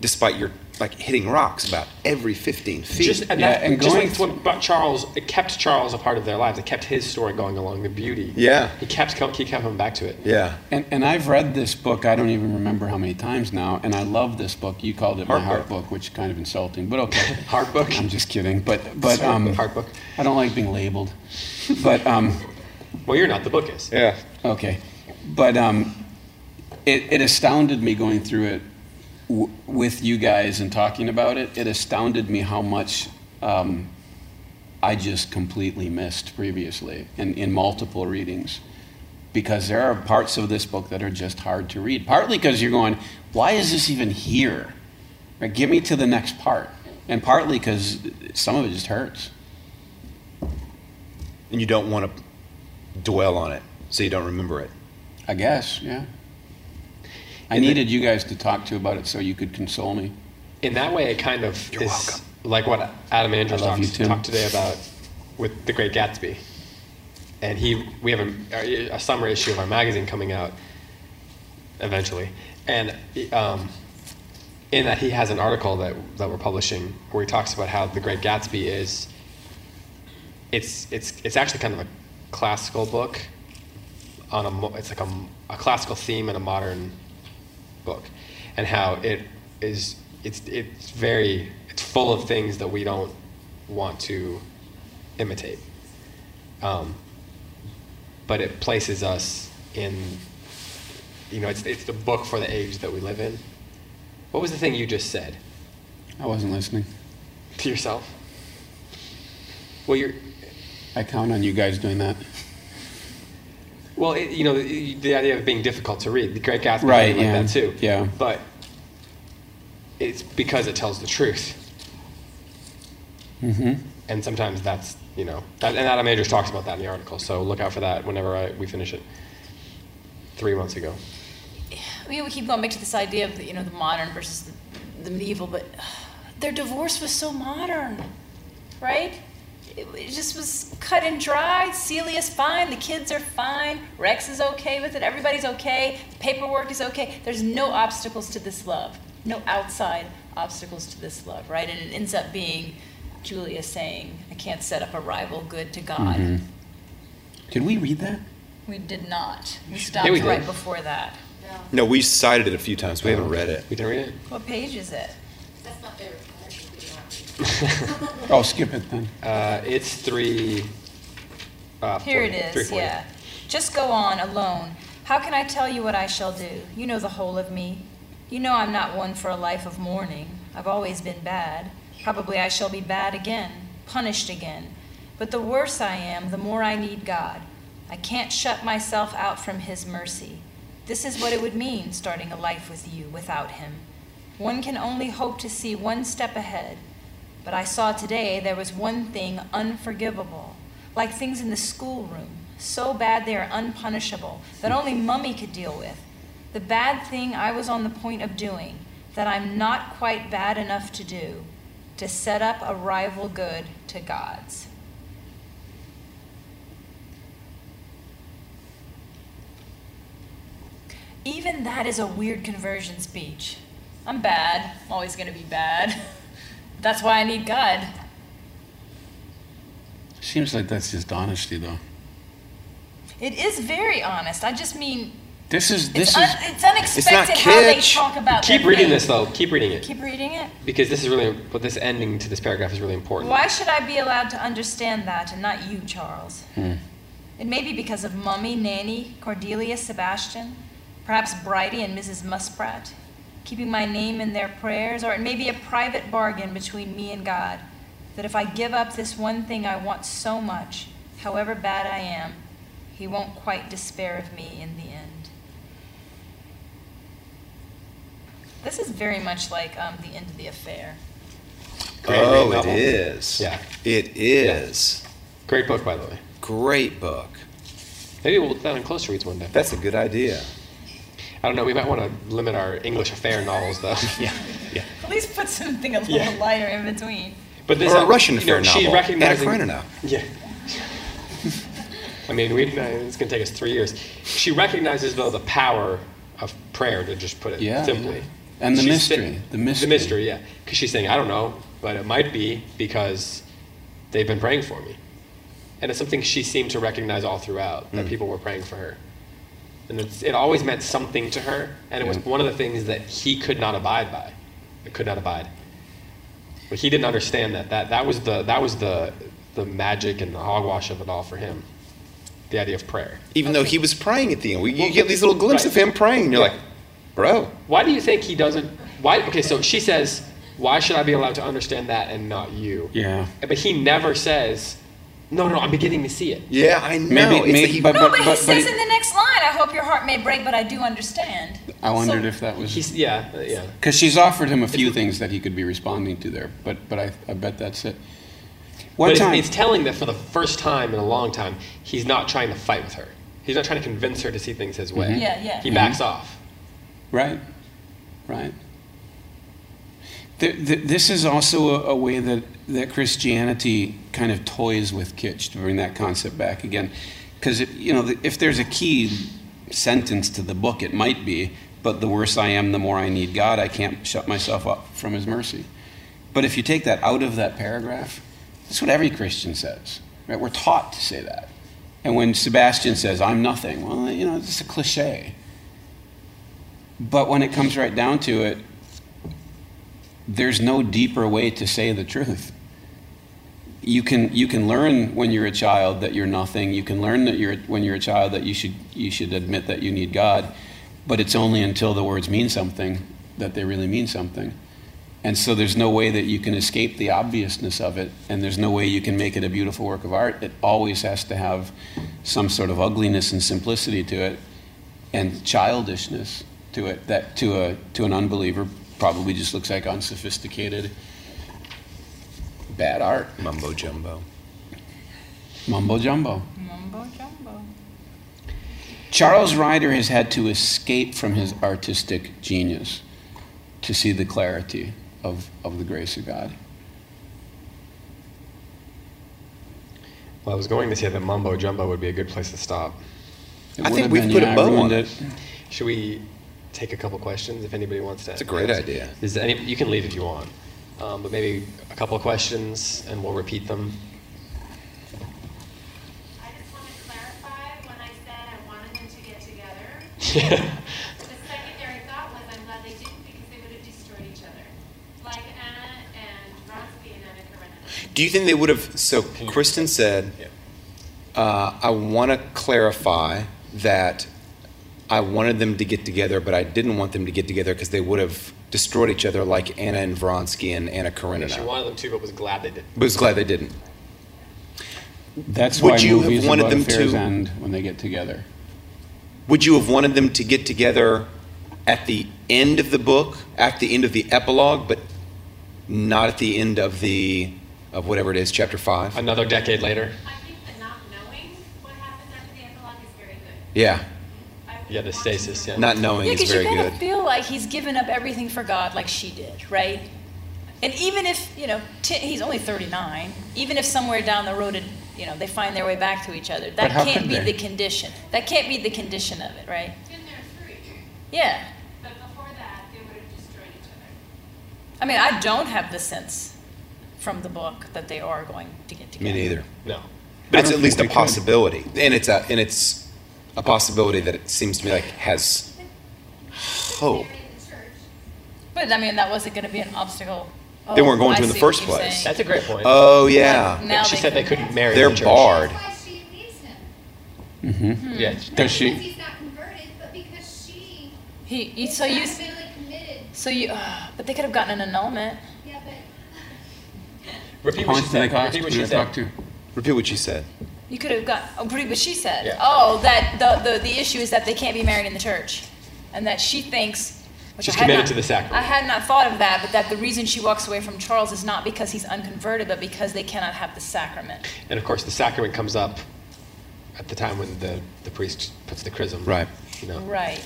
despite your like hitting rocks about every 15 feet. just and, Yeah, that, and just going like what about Charles, it kept Charles a part of their lives. It kept his story going along. The beauty. Yeah. He kept he kept coming back to it. yeah. And, and I've read this book, I don't even remember how many times now, and I love this book. You called it my Heart heart book. book, which is kind of insulting, but okay. Heart book? I'm just kidding. But, but um, heart book. I don't like being labeled. But, um, Well, you're not. The book is. Yeah. okay. But um, it, it astounded me going through it w- with you guys and talking about it. It astounded me how much um, I just completely missed previously in, in multiple readings. Because there are parts of this book that are just hard to read. Partly because you're going, why is this even here? Right, get me to the next part. And partly because some of it just hurts. And you don't want to dwell on it, so you don't remember it. I guess, yeah. I And the- needed you guys to talk to about it so you could console me. in that way, it kind of You're is welcome. like what Adam Andrews I love talks, you, talked today about with The Great Gatsby. And he, we have a, a summer issue of our magazine coming out eventually, and um, in that he has an article that that we're publishing where he talks about how The Great Gatsby is. It's it's it's actually kind of a classical book on a it's like a, a classical theme in a modern book and how it is it's it's very it's full of things that we don't want to imitate um, but it places us in you know it's, it's the book for the age that we live in what was the thing you just said I wasn't listening. to yourself well you're I count on you guys doing that. Well, it, you know, the, the idea of being difficult to read. The Great Gatsby Right, like yeah, that too. yeah. But it's because it tells the truth. Mm-hmm. And sometimes that's, you know, that, and Adam Andrews talks about that in the article. So look out for that whenever I, we finish it. Three months ago. I mean, we keep going back to this idea of the, you know the modern versus the, the medieval, but their divorce was so modern, right? It, it just was cut and dry. Celia's fine. The kids are fine. Rex is okay with it. Everybody's okay. The paperwork is okay. There's no obstacles to this love. No outside obstacles to this love, right? And it ends up being Julia saying, "I can't set up a rival good to God." Mm-hmm. Did we read that? We did not. We stopped Yeah, we right before that. No, we cited it a few times. We haven't read it. We didn't read it? What page is it? That's not their requirement, we do not read. Oh, skip it then. Uh, it's three. Uh, Here 40, it is, yeah. Just go on alone. How can I tell you what I shall do? You know the whole of me. You know I'm not one for a life of mourning. I've always been bad. Probably I shall be bad again, punished again. But the worse I am, the more I need God. I can't shut myself out from His mercy. This is what it would mean starting a life with you without Him. One can only hope to see one step ahead. But I saw today there was one thing unforgivable, like things in the schoolroom, so bad they are unpunishable, that only Mummy could deal with. The bad thing I was on the point of doing, that I'm not quite bad enough to do, to set up a rival good to God's. Even that is a weird conversion speech. I'm bad. I'm always to be bad. That's why I need God. Seems like that's just honesty, though. It is very honest. I just mean This is it's, this un- is it's unexpected how they kitsch. talk about. Keep reading faith. this though. Keep reading it Keep reading it. because this is really, but this ending to this paragraph is really important. Why should I be allowed to understand that and not you, Charles? Hmm. It may be because of Mummy, Nanny, Cordelia, Sebastian, perhaps Bridie and Mrs. Muspratt, keeping my name in their prayers, or it may be a private bargain between me and God that if I give up this one thing I want so much, however bad I am, He won't quite despair of me in the end. This is very much like um, the end of the affair. Great oh, it is. Yeah. It is. Great book, by the way. Great book. Maybe we'll put that on close reads one day. That's a good idea. I don't know. We might want to limit our English affair novels, though. Yeah. Yeah. At least put something a little Yeah. lighter in between. But this Or a uh, Russian affair know, She novel. recognizing. Anna Karenina. Yeah. I mean, we, uh, it's going to take us three years. She recognizes, though, the power of prayer, to just put it Yeah, simply. yeah. And the She's mystery, saying- the mystery. The mystery, yeah. Because she's saying, I don't know, but it might be because they've been praying for me. And it's something she seemed to recognize all throughout, that people were praying for her. And it's, it always meant something to her, and it was one of the things that he could not abide by. It could not abide. But he didn't understand that. That, that was, the, that was the, the magic and the hogwash of it all for him. The idea of prayer. Even though he was praying at the end, we, you Well, get these little glimpses right. of him praying, and you're Yeah. like, bro. Why do you think he doesn't? Why? Okay, so she says, "Why should I be allowed to understand that and not you?" Yeah. But he never says, "No, no, I'm beginning to see it." Yeah, I know. Maybe- It's maybe- that he- but- No, but, he but says he- in the next line, I hope your heart may break, but I do understand. I wondered So- if that was He's yeah, uh, yeah. because she's offered him a few things that he could be responding to there, but but I, I bet that's it. What But time? it's telling that for the first time in a long time, he's not trying to fight with her. He's not trying to convince her to see things his way. Yeah, yeah. He backs off. Right, right. Th- th- this is also a, a way that, that Christianity kind of toys with kitsch to bring that concept back again. Because, you know, the- if there's a key sentence to the book, it might be, but the worse I am, the more I need God, I can't shut myself up from His mercy. But if you take that out of that paragraph, that's what every Christian says. Right? We're taught to say that. And when Sebastian says, I'm nothing, well, you know, it's a cliche. But when it comes right down to it, there's no deeper way to say the truth. You can, you can learn when you're a child that you're nothing. You can learn that you're, when you're a child that you should, you should admit that you need God. But it's only until the words mean something that they really mean something. And so there's no way that you can escape the obviousness of it, and there's no way you can make it a beautiful work of art. It always has to have some sort of ugliness and simplicity to it, and childishness to it that to a to an unbeliever probably just looks like unsophisticated bad art. Mumbo jumbo. Mumbo jumbo. Mumbo jumbo. Charles Ryder has had to escape from his artistic genius to see the clarity of, of the grace of God. Well, I was going to say that mumbo jumbo would be a good place to stop. It I think we've put a bow on ruined it. Should we take a couple questions if anybody wants to? It's a great idea. Is any, you can leave if you want, um, but maybe a couple of questions and we'll repeat them. I just want to clarify when I said I wanted them to get together. The secondary thought was I'm glad they didn't because they would have destroyed each other. Like Anna and Vronsky and Anna Karenina. Do you think they would have? So Kristen said, uh, "I want to clarify that I wanted them to get together, but I didn't want them to get together because they would have destroyed each other, like Anna and Vronsky and Anna Karenina. she wanted them to, but was glad they didn't. But was glad they didn't. That's Would why you have movies wanted about them to- end when they get together. Would you have wanted them to get together at the end of the book, at the end of the epilogue, but not at the end of the of whatever it is, chapter five? Another decade later, I think that not knowing what happens after the epilogue is very good. Yeah, I would yeah, the want stasis, to- yeah. not knowing Yeah, is because you very kind good. of feel like he's given up everything for God, like she did, right? And even if you know t- he's only 39, even if somewhere down the road, it, you know, they find their way back to each other, that can't be they? the condition. That can't be the condition of it, right? Been there free. Yeah. But before that, they would have destroyed each other. I mean, I don't have the sense from the book that they are going to get together. Me neither. No. But it's at least a think could. possibility, and it's a and it's a possibility that it seems to me like has hope. Married in the church. But I mean, that wasn't going to be an obstacle. They Oh, weren't going I to in the first place. saying. That's a great point. Oh yeah, Now she they said they couldn't marry they're the barred. That's why she leaves him. Yeah. Does Because she? he's not converted, but because she He, he- so you, so you, uh, but they could have gotten an annulment. Yeah, but Repeat what she said. Repeat what she did I talk said. Repeat what she said. You could have got. Oh, pretty, but she said. Yeah. Oh, that the, the the issue is that they can't be married in the church, and that she thinks. which She's I had committed not- to the sacrament. I had not thought of that, but that the reason she walks away from Charles is not because he's unconverted, but because they cannot have the sacrament. And of course, the sacrament comes up at the time when the, the priest puts the chrism. Right. You know. Right.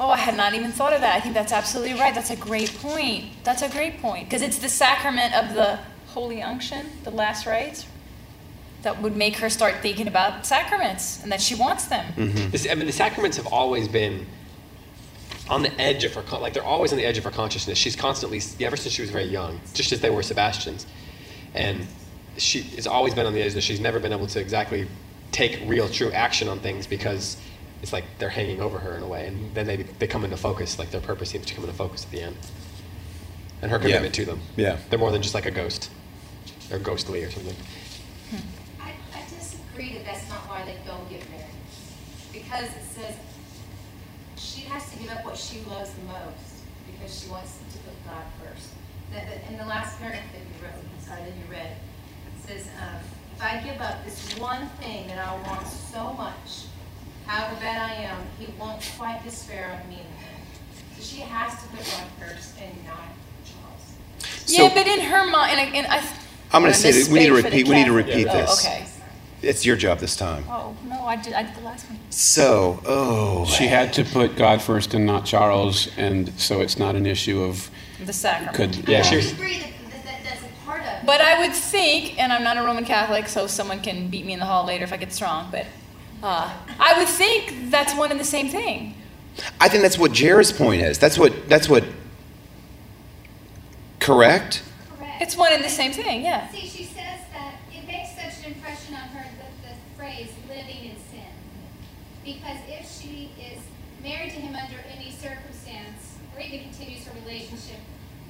Oh, I had not even thought of that. I think that's absolutely right. That's a great point. That's a great point because it's the sacrament of the holy unction, the last rites, that would make her start thinking about sacraments and that she wants them. Mm-hmm. This, I mean, the sacraments have always been on the edge of her, con- like they're always on the edge of her consciousness. She's constantly, ever since she was very young, just as they were Sebastian's, and she has always been on the edge that she's never been able to exactly take real, true action on things because it's like they're hanging over her in a way, and then they they come into focus, like their purpose seems to come into focus at the end, and her commitment to them. Yeah. they're more than just like a ghost, or ghostly or something. I, I that that's not why they don't get married. Because it says she has to give up what she loves most because she wants to put God first. That, that in the last paragraph that you read, sorry, that you read, it says, um, if I give up this one thing that I want so much, however bad I am, he won't quite despair of me. So she has to put God first and not Charles. yeah, So- but in her mind, and I, and I I'm gonna say that we need to misspoke for the repeat- we need to Catholic- repeat oh, this. Okay. It's your job this time. Oh no, I did. I did the last one. So, oh, She had to put God first and not Charles, and so it's not an issue of The sacrament. could. Yeah, I she was- disagree that, that, that that's a part of it. But I would think, and I'm not a Roman Catholic, so someone can beat me in the hall later if I get strong. But uh, I would think that's one and the same thing. I think that's what Jared's point is. That's what. That's what. Correct. correct. It's one and the same thing. Yeah. See, she says that it makes such an impression on her that the phrase living in sin. Because if she is married to him under any circumstance, or even continues her relationship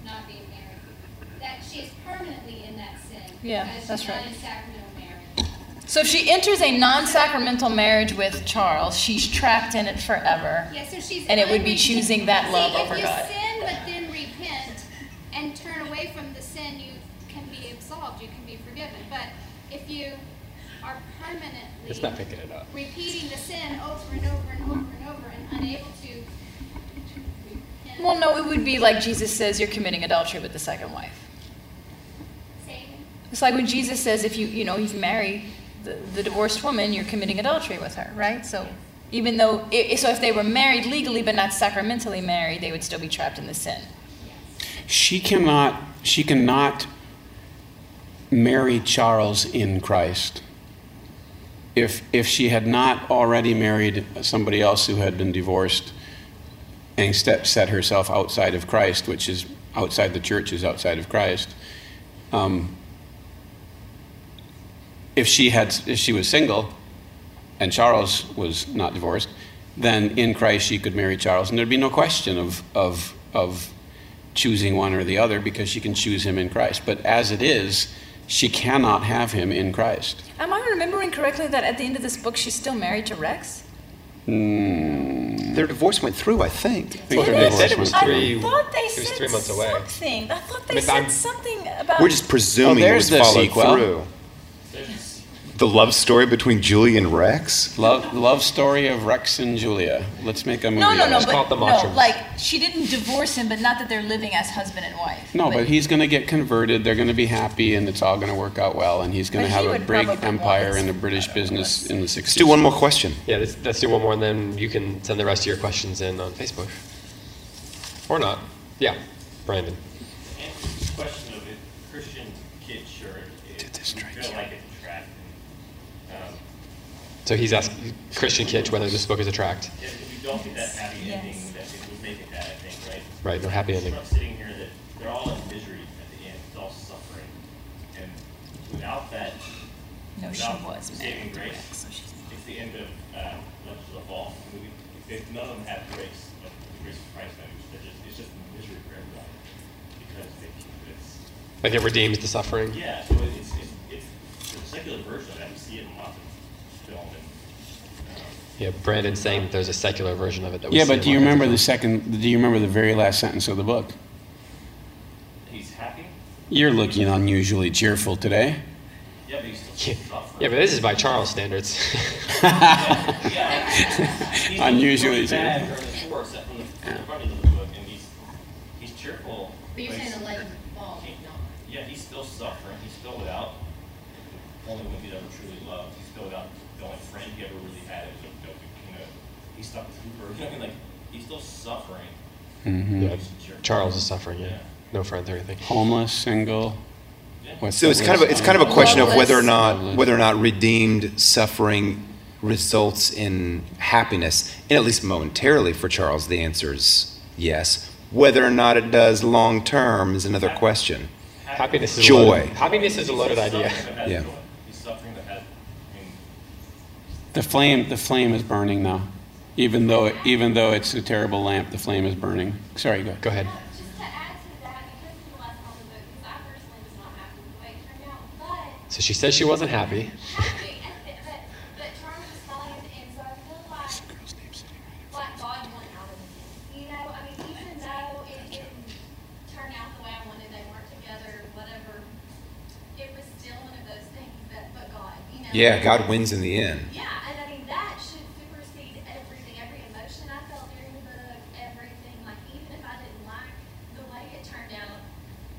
not being married, that she is permanently in that sin. Yeah, because that's right. in sacramental marriage. So if she enters a non-sacramental marriage with Charles, she's trapped in it forever. Yeah, so she's And it would be choosing that love See, over if you God. sin but then repent and turn away from the sin, you can be absolved. You can be forgiven. But if you are permanently It's not picking it up. repeating the sin over and over and over and over and unable to repent, Well, no, it would be like Jesus says, you're committing adultery with the second wife. say, It's like when Jesus says, if you, you know, if you marry the, the divorced woman, you're committing adultery with her, right? So even though, i so if they were married legally but not sacramentally married, they would still be trapped in the sin. She cannot. She cannot marry Charles in Christ. If if she had not already married somebody else who had been divorced, and step, set herself outside of Christ, which is outside the church, is outside of Christ. Um, if she had, if she was single, and Charles was not divorced, then in Christ she could marry Charles, and there'd be no question of of of choosing one or the other because she can choose him in Christ. But as it is, she cannot have him in Christ. Am I remembering correctly that at the end of this book, she's still married to Rex? Hmm. Their divorce went through. I think. I think Did their it? said it was three- I thought they said three months away. something. I thought they I mean, said I'm- something about. We're just presuming Oh, it was the followed sequel. through. The love story between Julie and Rex. Love, love story of Rex and Julia. Let's make a movie. No, no, no, of it. but call the no, like she didn't divorce him, but not that they're living as husband and wife. No, but he's going to get converted. They're going to be happy, and it's all going to work out well. And he's going to have a would big empire want in the. British business in the 60s. Let's do one more question. Yeah, let's, let's do one more, and then you can send the rest of your questions in on Facebook. Or not. Yeah, Brandon. Answer the question of it, Christian kid shirt. It, Did this you strike feel you? like it's a tract. Um, So he's asking Christian Kitch whether this book is a tract. if you you don't get that happy Yes. ending that it would make it bad, I think, right? Right, no happy ending. I'm sitting here that they're all in misery at the end, it's all suffering. And without that, No, she without was saving to grace, Rex, so she's it's the end of, uh, the Fall. movie. If none of them have grace, of the grace of Christ, then it's just, it's just misery for everybody. Because they, it's, Like it redeems the suffering. yeah, so it's, it's, it's the secular version of that. We see it in lots of film and, um, Yeah, Brandon's saying that there's a secular version of it that we Yeah, but do you remember the second? Do you remember the very last sentence of the book? he's happy. You're looking unusually cheerful today. Yeah, but he's still suffering. Yeah, but this is by Charles standards. Yeah. He's Unusually cheerful. during the course from the, from the front end of the book, and he's he's cheerful. But you're saying the legend of the fall. Yeah, he's still suffering. He's still without only one he's ever truly loved. He's still without the only friend he ever really had. It was a, you know, he's stuck with Hooper. You know, I mean, like he's still suffering. Mm-hmm. yeah, He's a jerk. Charles is suffering. Yeah, Yeah. no friends or anything. Homeless, single. What's So it's kind of a, it's kind of a question of whether or not whether or not redeemed suffering results in happiness, and at least momentarily for Charles, the answer is yes. Whether or not it does long term is another question. Happiness is Joy. A loaded, happiness is a loaded idea. suffering that has Yeah. joy. He's suffering that has. I mean, The flame, the flame is burning now. Even though, even though it's a terrible lamp, the flame is burning. Sorry, go. Go ahead. Just to add to that, because of the last part of the book, because I personally was not happy with the way it turned out, but So she says she wasn't happy. happy, and, but, but Charlie was fine, it turned out,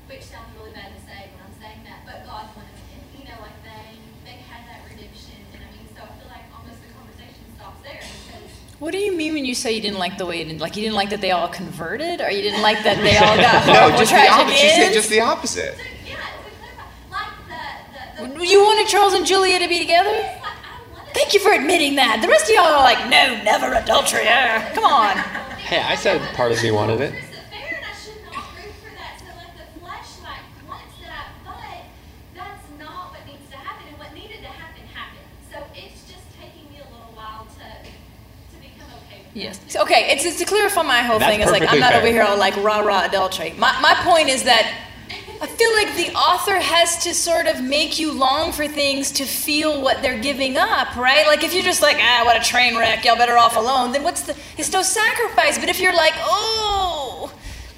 which sounds really bad to say when I'm saying that, but God wanted it. You know, like they they had that redemption, and I mean, so I feel like almost the conversation stops there because What do you mean when you say you didn't like the way it ended? Like you didn't like that they all converted, or you didn't like that they all got No, just the opposite. She said just the opposite. so, yeah, like the the, the You wanted Charles and Julia to be together? it's like Thank you for admitting that. The rest of y'all are like, no, never adultery. Come on. Hey, I said part of me wanted it. Is it fair? And I should not root for that. So like the flesh like wants that, but that's not what needs to happen. And what needed to happen happened. So it's just taking me a little while to to become okay with Yes. Okay, it's, it's to clarify my whole That's thing. It's like I'm not fair. over here all like rah rah adultery. My my point is that I feel like the author has to sort of make you long for things to feel what they're giving up, right? Like if you're just like, ah, what a train wreck, y'all better off alone, then what's the it's no sacrifice. But if you're like, oh,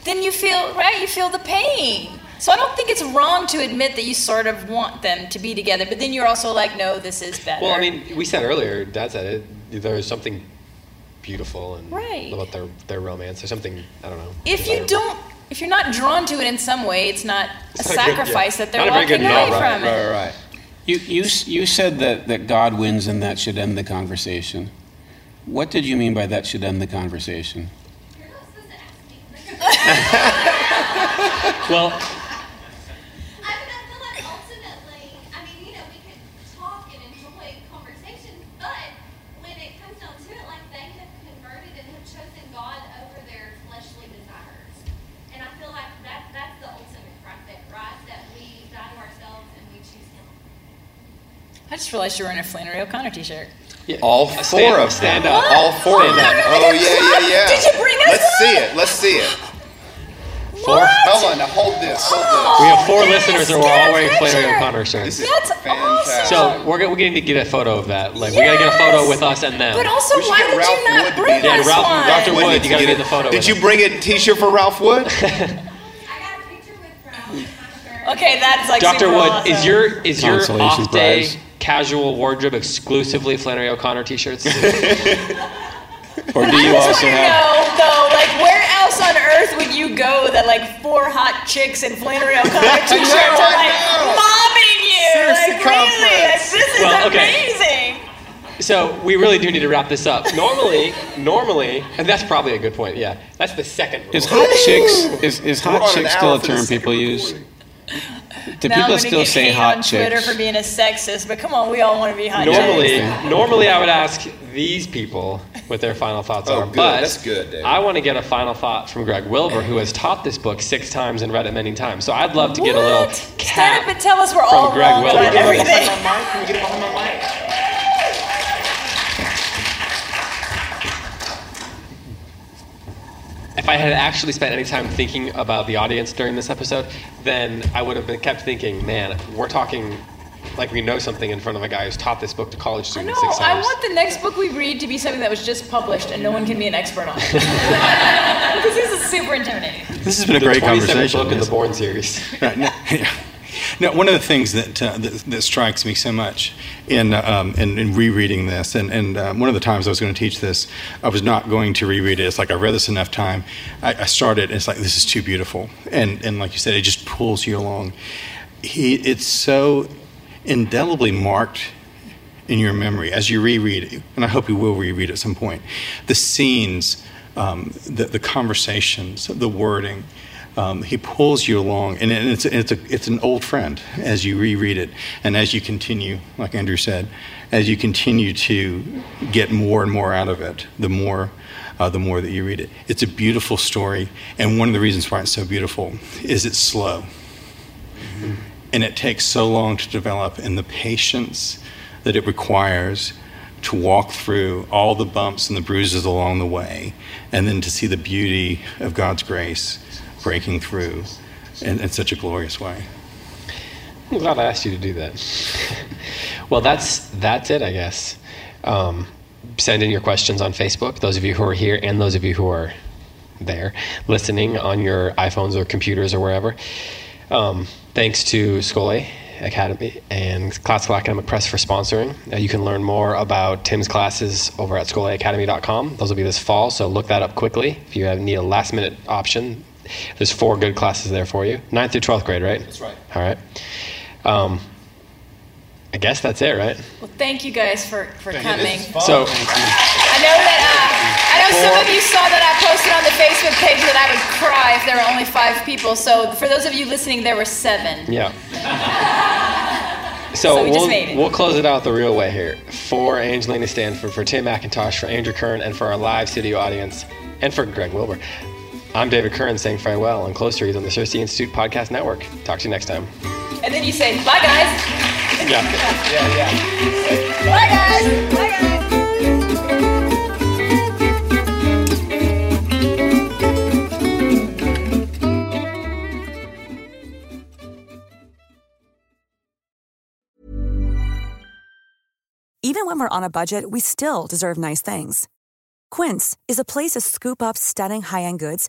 then you feel right, you feel the pain. So I don't think it's wrong to admit that you sort of want them to be together, but then you're also like, no, this is better. Well, I mean, we said earlier, Dad said it. There's something beautiful and Right. about their their romance. There's something I don't know. if you don't if you're not drawn to it in some way it's not It's a not a good- sacrifice yeah. that they're Not a very walking good away novel, right, from it Right, right, right. You, you, you said that, that God wins and that should end the conversation. What did you mean by that should end the conversation? You're not ask me. Well, I mean, I feel like ultimately, I mean, you know, we could talk and enjoy conversation, but when it comes down to it, like they have converted and have chosen God over their fleshly desires. And I feel like that that's the ultimate right there, right? That we die to ourselves and we choose Him. I just realized you were in a flannery o'connor t-shirt yeah, All stand- four of stand them. up. All four of Stand them. Oh yeah, yeah, yeah. Did you bring us Let's see it. Let's see it. Four. Hold on. Now hold this. Hold oh, We have four Yes, listeners that were get all wearing Flannery. O'Connor shirts. That's fantastic. So we're, gonna- we're going to get a photo of that. Like we're gonna get a photo with us and them. but also We why get did Ralph you not Wood bring be Yeah, us Ralph- one Dr. Wood Wood, you gotta to get the photo Did you bring a T-shirt for Ralph Wood? I got a picture with Ralph in my shirt. okay that's like Dr. super Wood, awesome. is your is your Consolation off day prize. Casual wardrobe exclusively Flannery O'Connor t-shirts? Or do you also have? know though, like where else on earth would you go that like four hot chicks in Flannery O'Connor t-shirts know, are like know. mobbing you? Seriously, like really? Like, this is Well, okay. amazing. so we really do need to wrap this up. Normally, normally, and that's probably a good point. Yeah, that's the second rule. Is hot chicks is, is hot chicks still a term second people use? recording. Do now I'm people still get say hot on Twitter chicks? for being a sexist, but come on, we all want to be hot Normally, chicks. normally I would ask these people what their final thoughts Oh, are. good. But That's good, Dave. I want to get a final thought from Greg Wilbur, who has taught this book six times and read it many times. So I'd love to get a little What? Stand up and tell us we're all Greg wrong Wilbur. about everything. Can we get it behind my mic? I had actually spent any time thinking about the audience during this episode, then I would have been kept thinking, man, we're talking like we know something in front of a guy who's taught this book to college I students know. six I want the next book we read to be something that was just published and no one can be an expert on it. because this is super intimidating. This has been a the great 27th conversation. book in the Born series. Right, no, yeah. No, one of the things that, uh, that that strikes me so much in um, in, in rereading this, and, and um, one of the times I was going to teach this, I was not going to reread it. It's like I read this enough time. I, I started, and it's like this is too beautiful, and and like you said, it just pulls you along. He, it's so indelibly marked in your memory as you reread it, and I hope you will reread at some point. The scenes, um, the, the conversations, the wording. Um, he pulls you along, and it's, it's, a, it's an old friend as you reread it, and as you continue, like Andrew said, as you continue to get more and more out of it, the more, uh, the more that you read it. It's a beautiful story, and one of the reasons why it's so beautiful is it's slow. And it takes so long to develop and the patience that it requires to walk through all the bumps and the bruises along the way and then to see the beauty of god's grace breaking through in, in such a glorious way I'm glad I asked you to do that. well, that's that's it, I guess. Um, send in your questions on Facebook. Those of you who are here and those of you who are there listening on your iPhones or computers or wherever. Um, thanks to Schole Academy and Classical Academic Press for sponsoring. Uh, you can learn more about Tim's classes over at scholeacademy.com. Those will be this fall, so look that up quickly if you have, need a last minute option. There's four good classes there for you. Ninth through 12th grade, right? That's right. All right. Um, I guess that's it, right? Well, thank you guys for, for coming. So, I know that uh, I know some of you saw that I posted on the Facebook page that I would cry if there were only five people. So for those of you listening, there were seven. yeah. So So, we we'll, we'll close it out the real way here. For Angelina Stanford, for Tim McIntosh, for Andrew Kern, and for our live studio audience, and for Greg Wilbur, I'm David Kern saying farewell on Close to Reads on the CiRCE Institute Podcast Network. Talk to you next time. And then you say, bye guys. Yeah. Yeah, Yeah. Bye guys. Bye guys. Even when we're on a budget, we still deserve nice things. Quince is a place to scoop up stunning high-end goods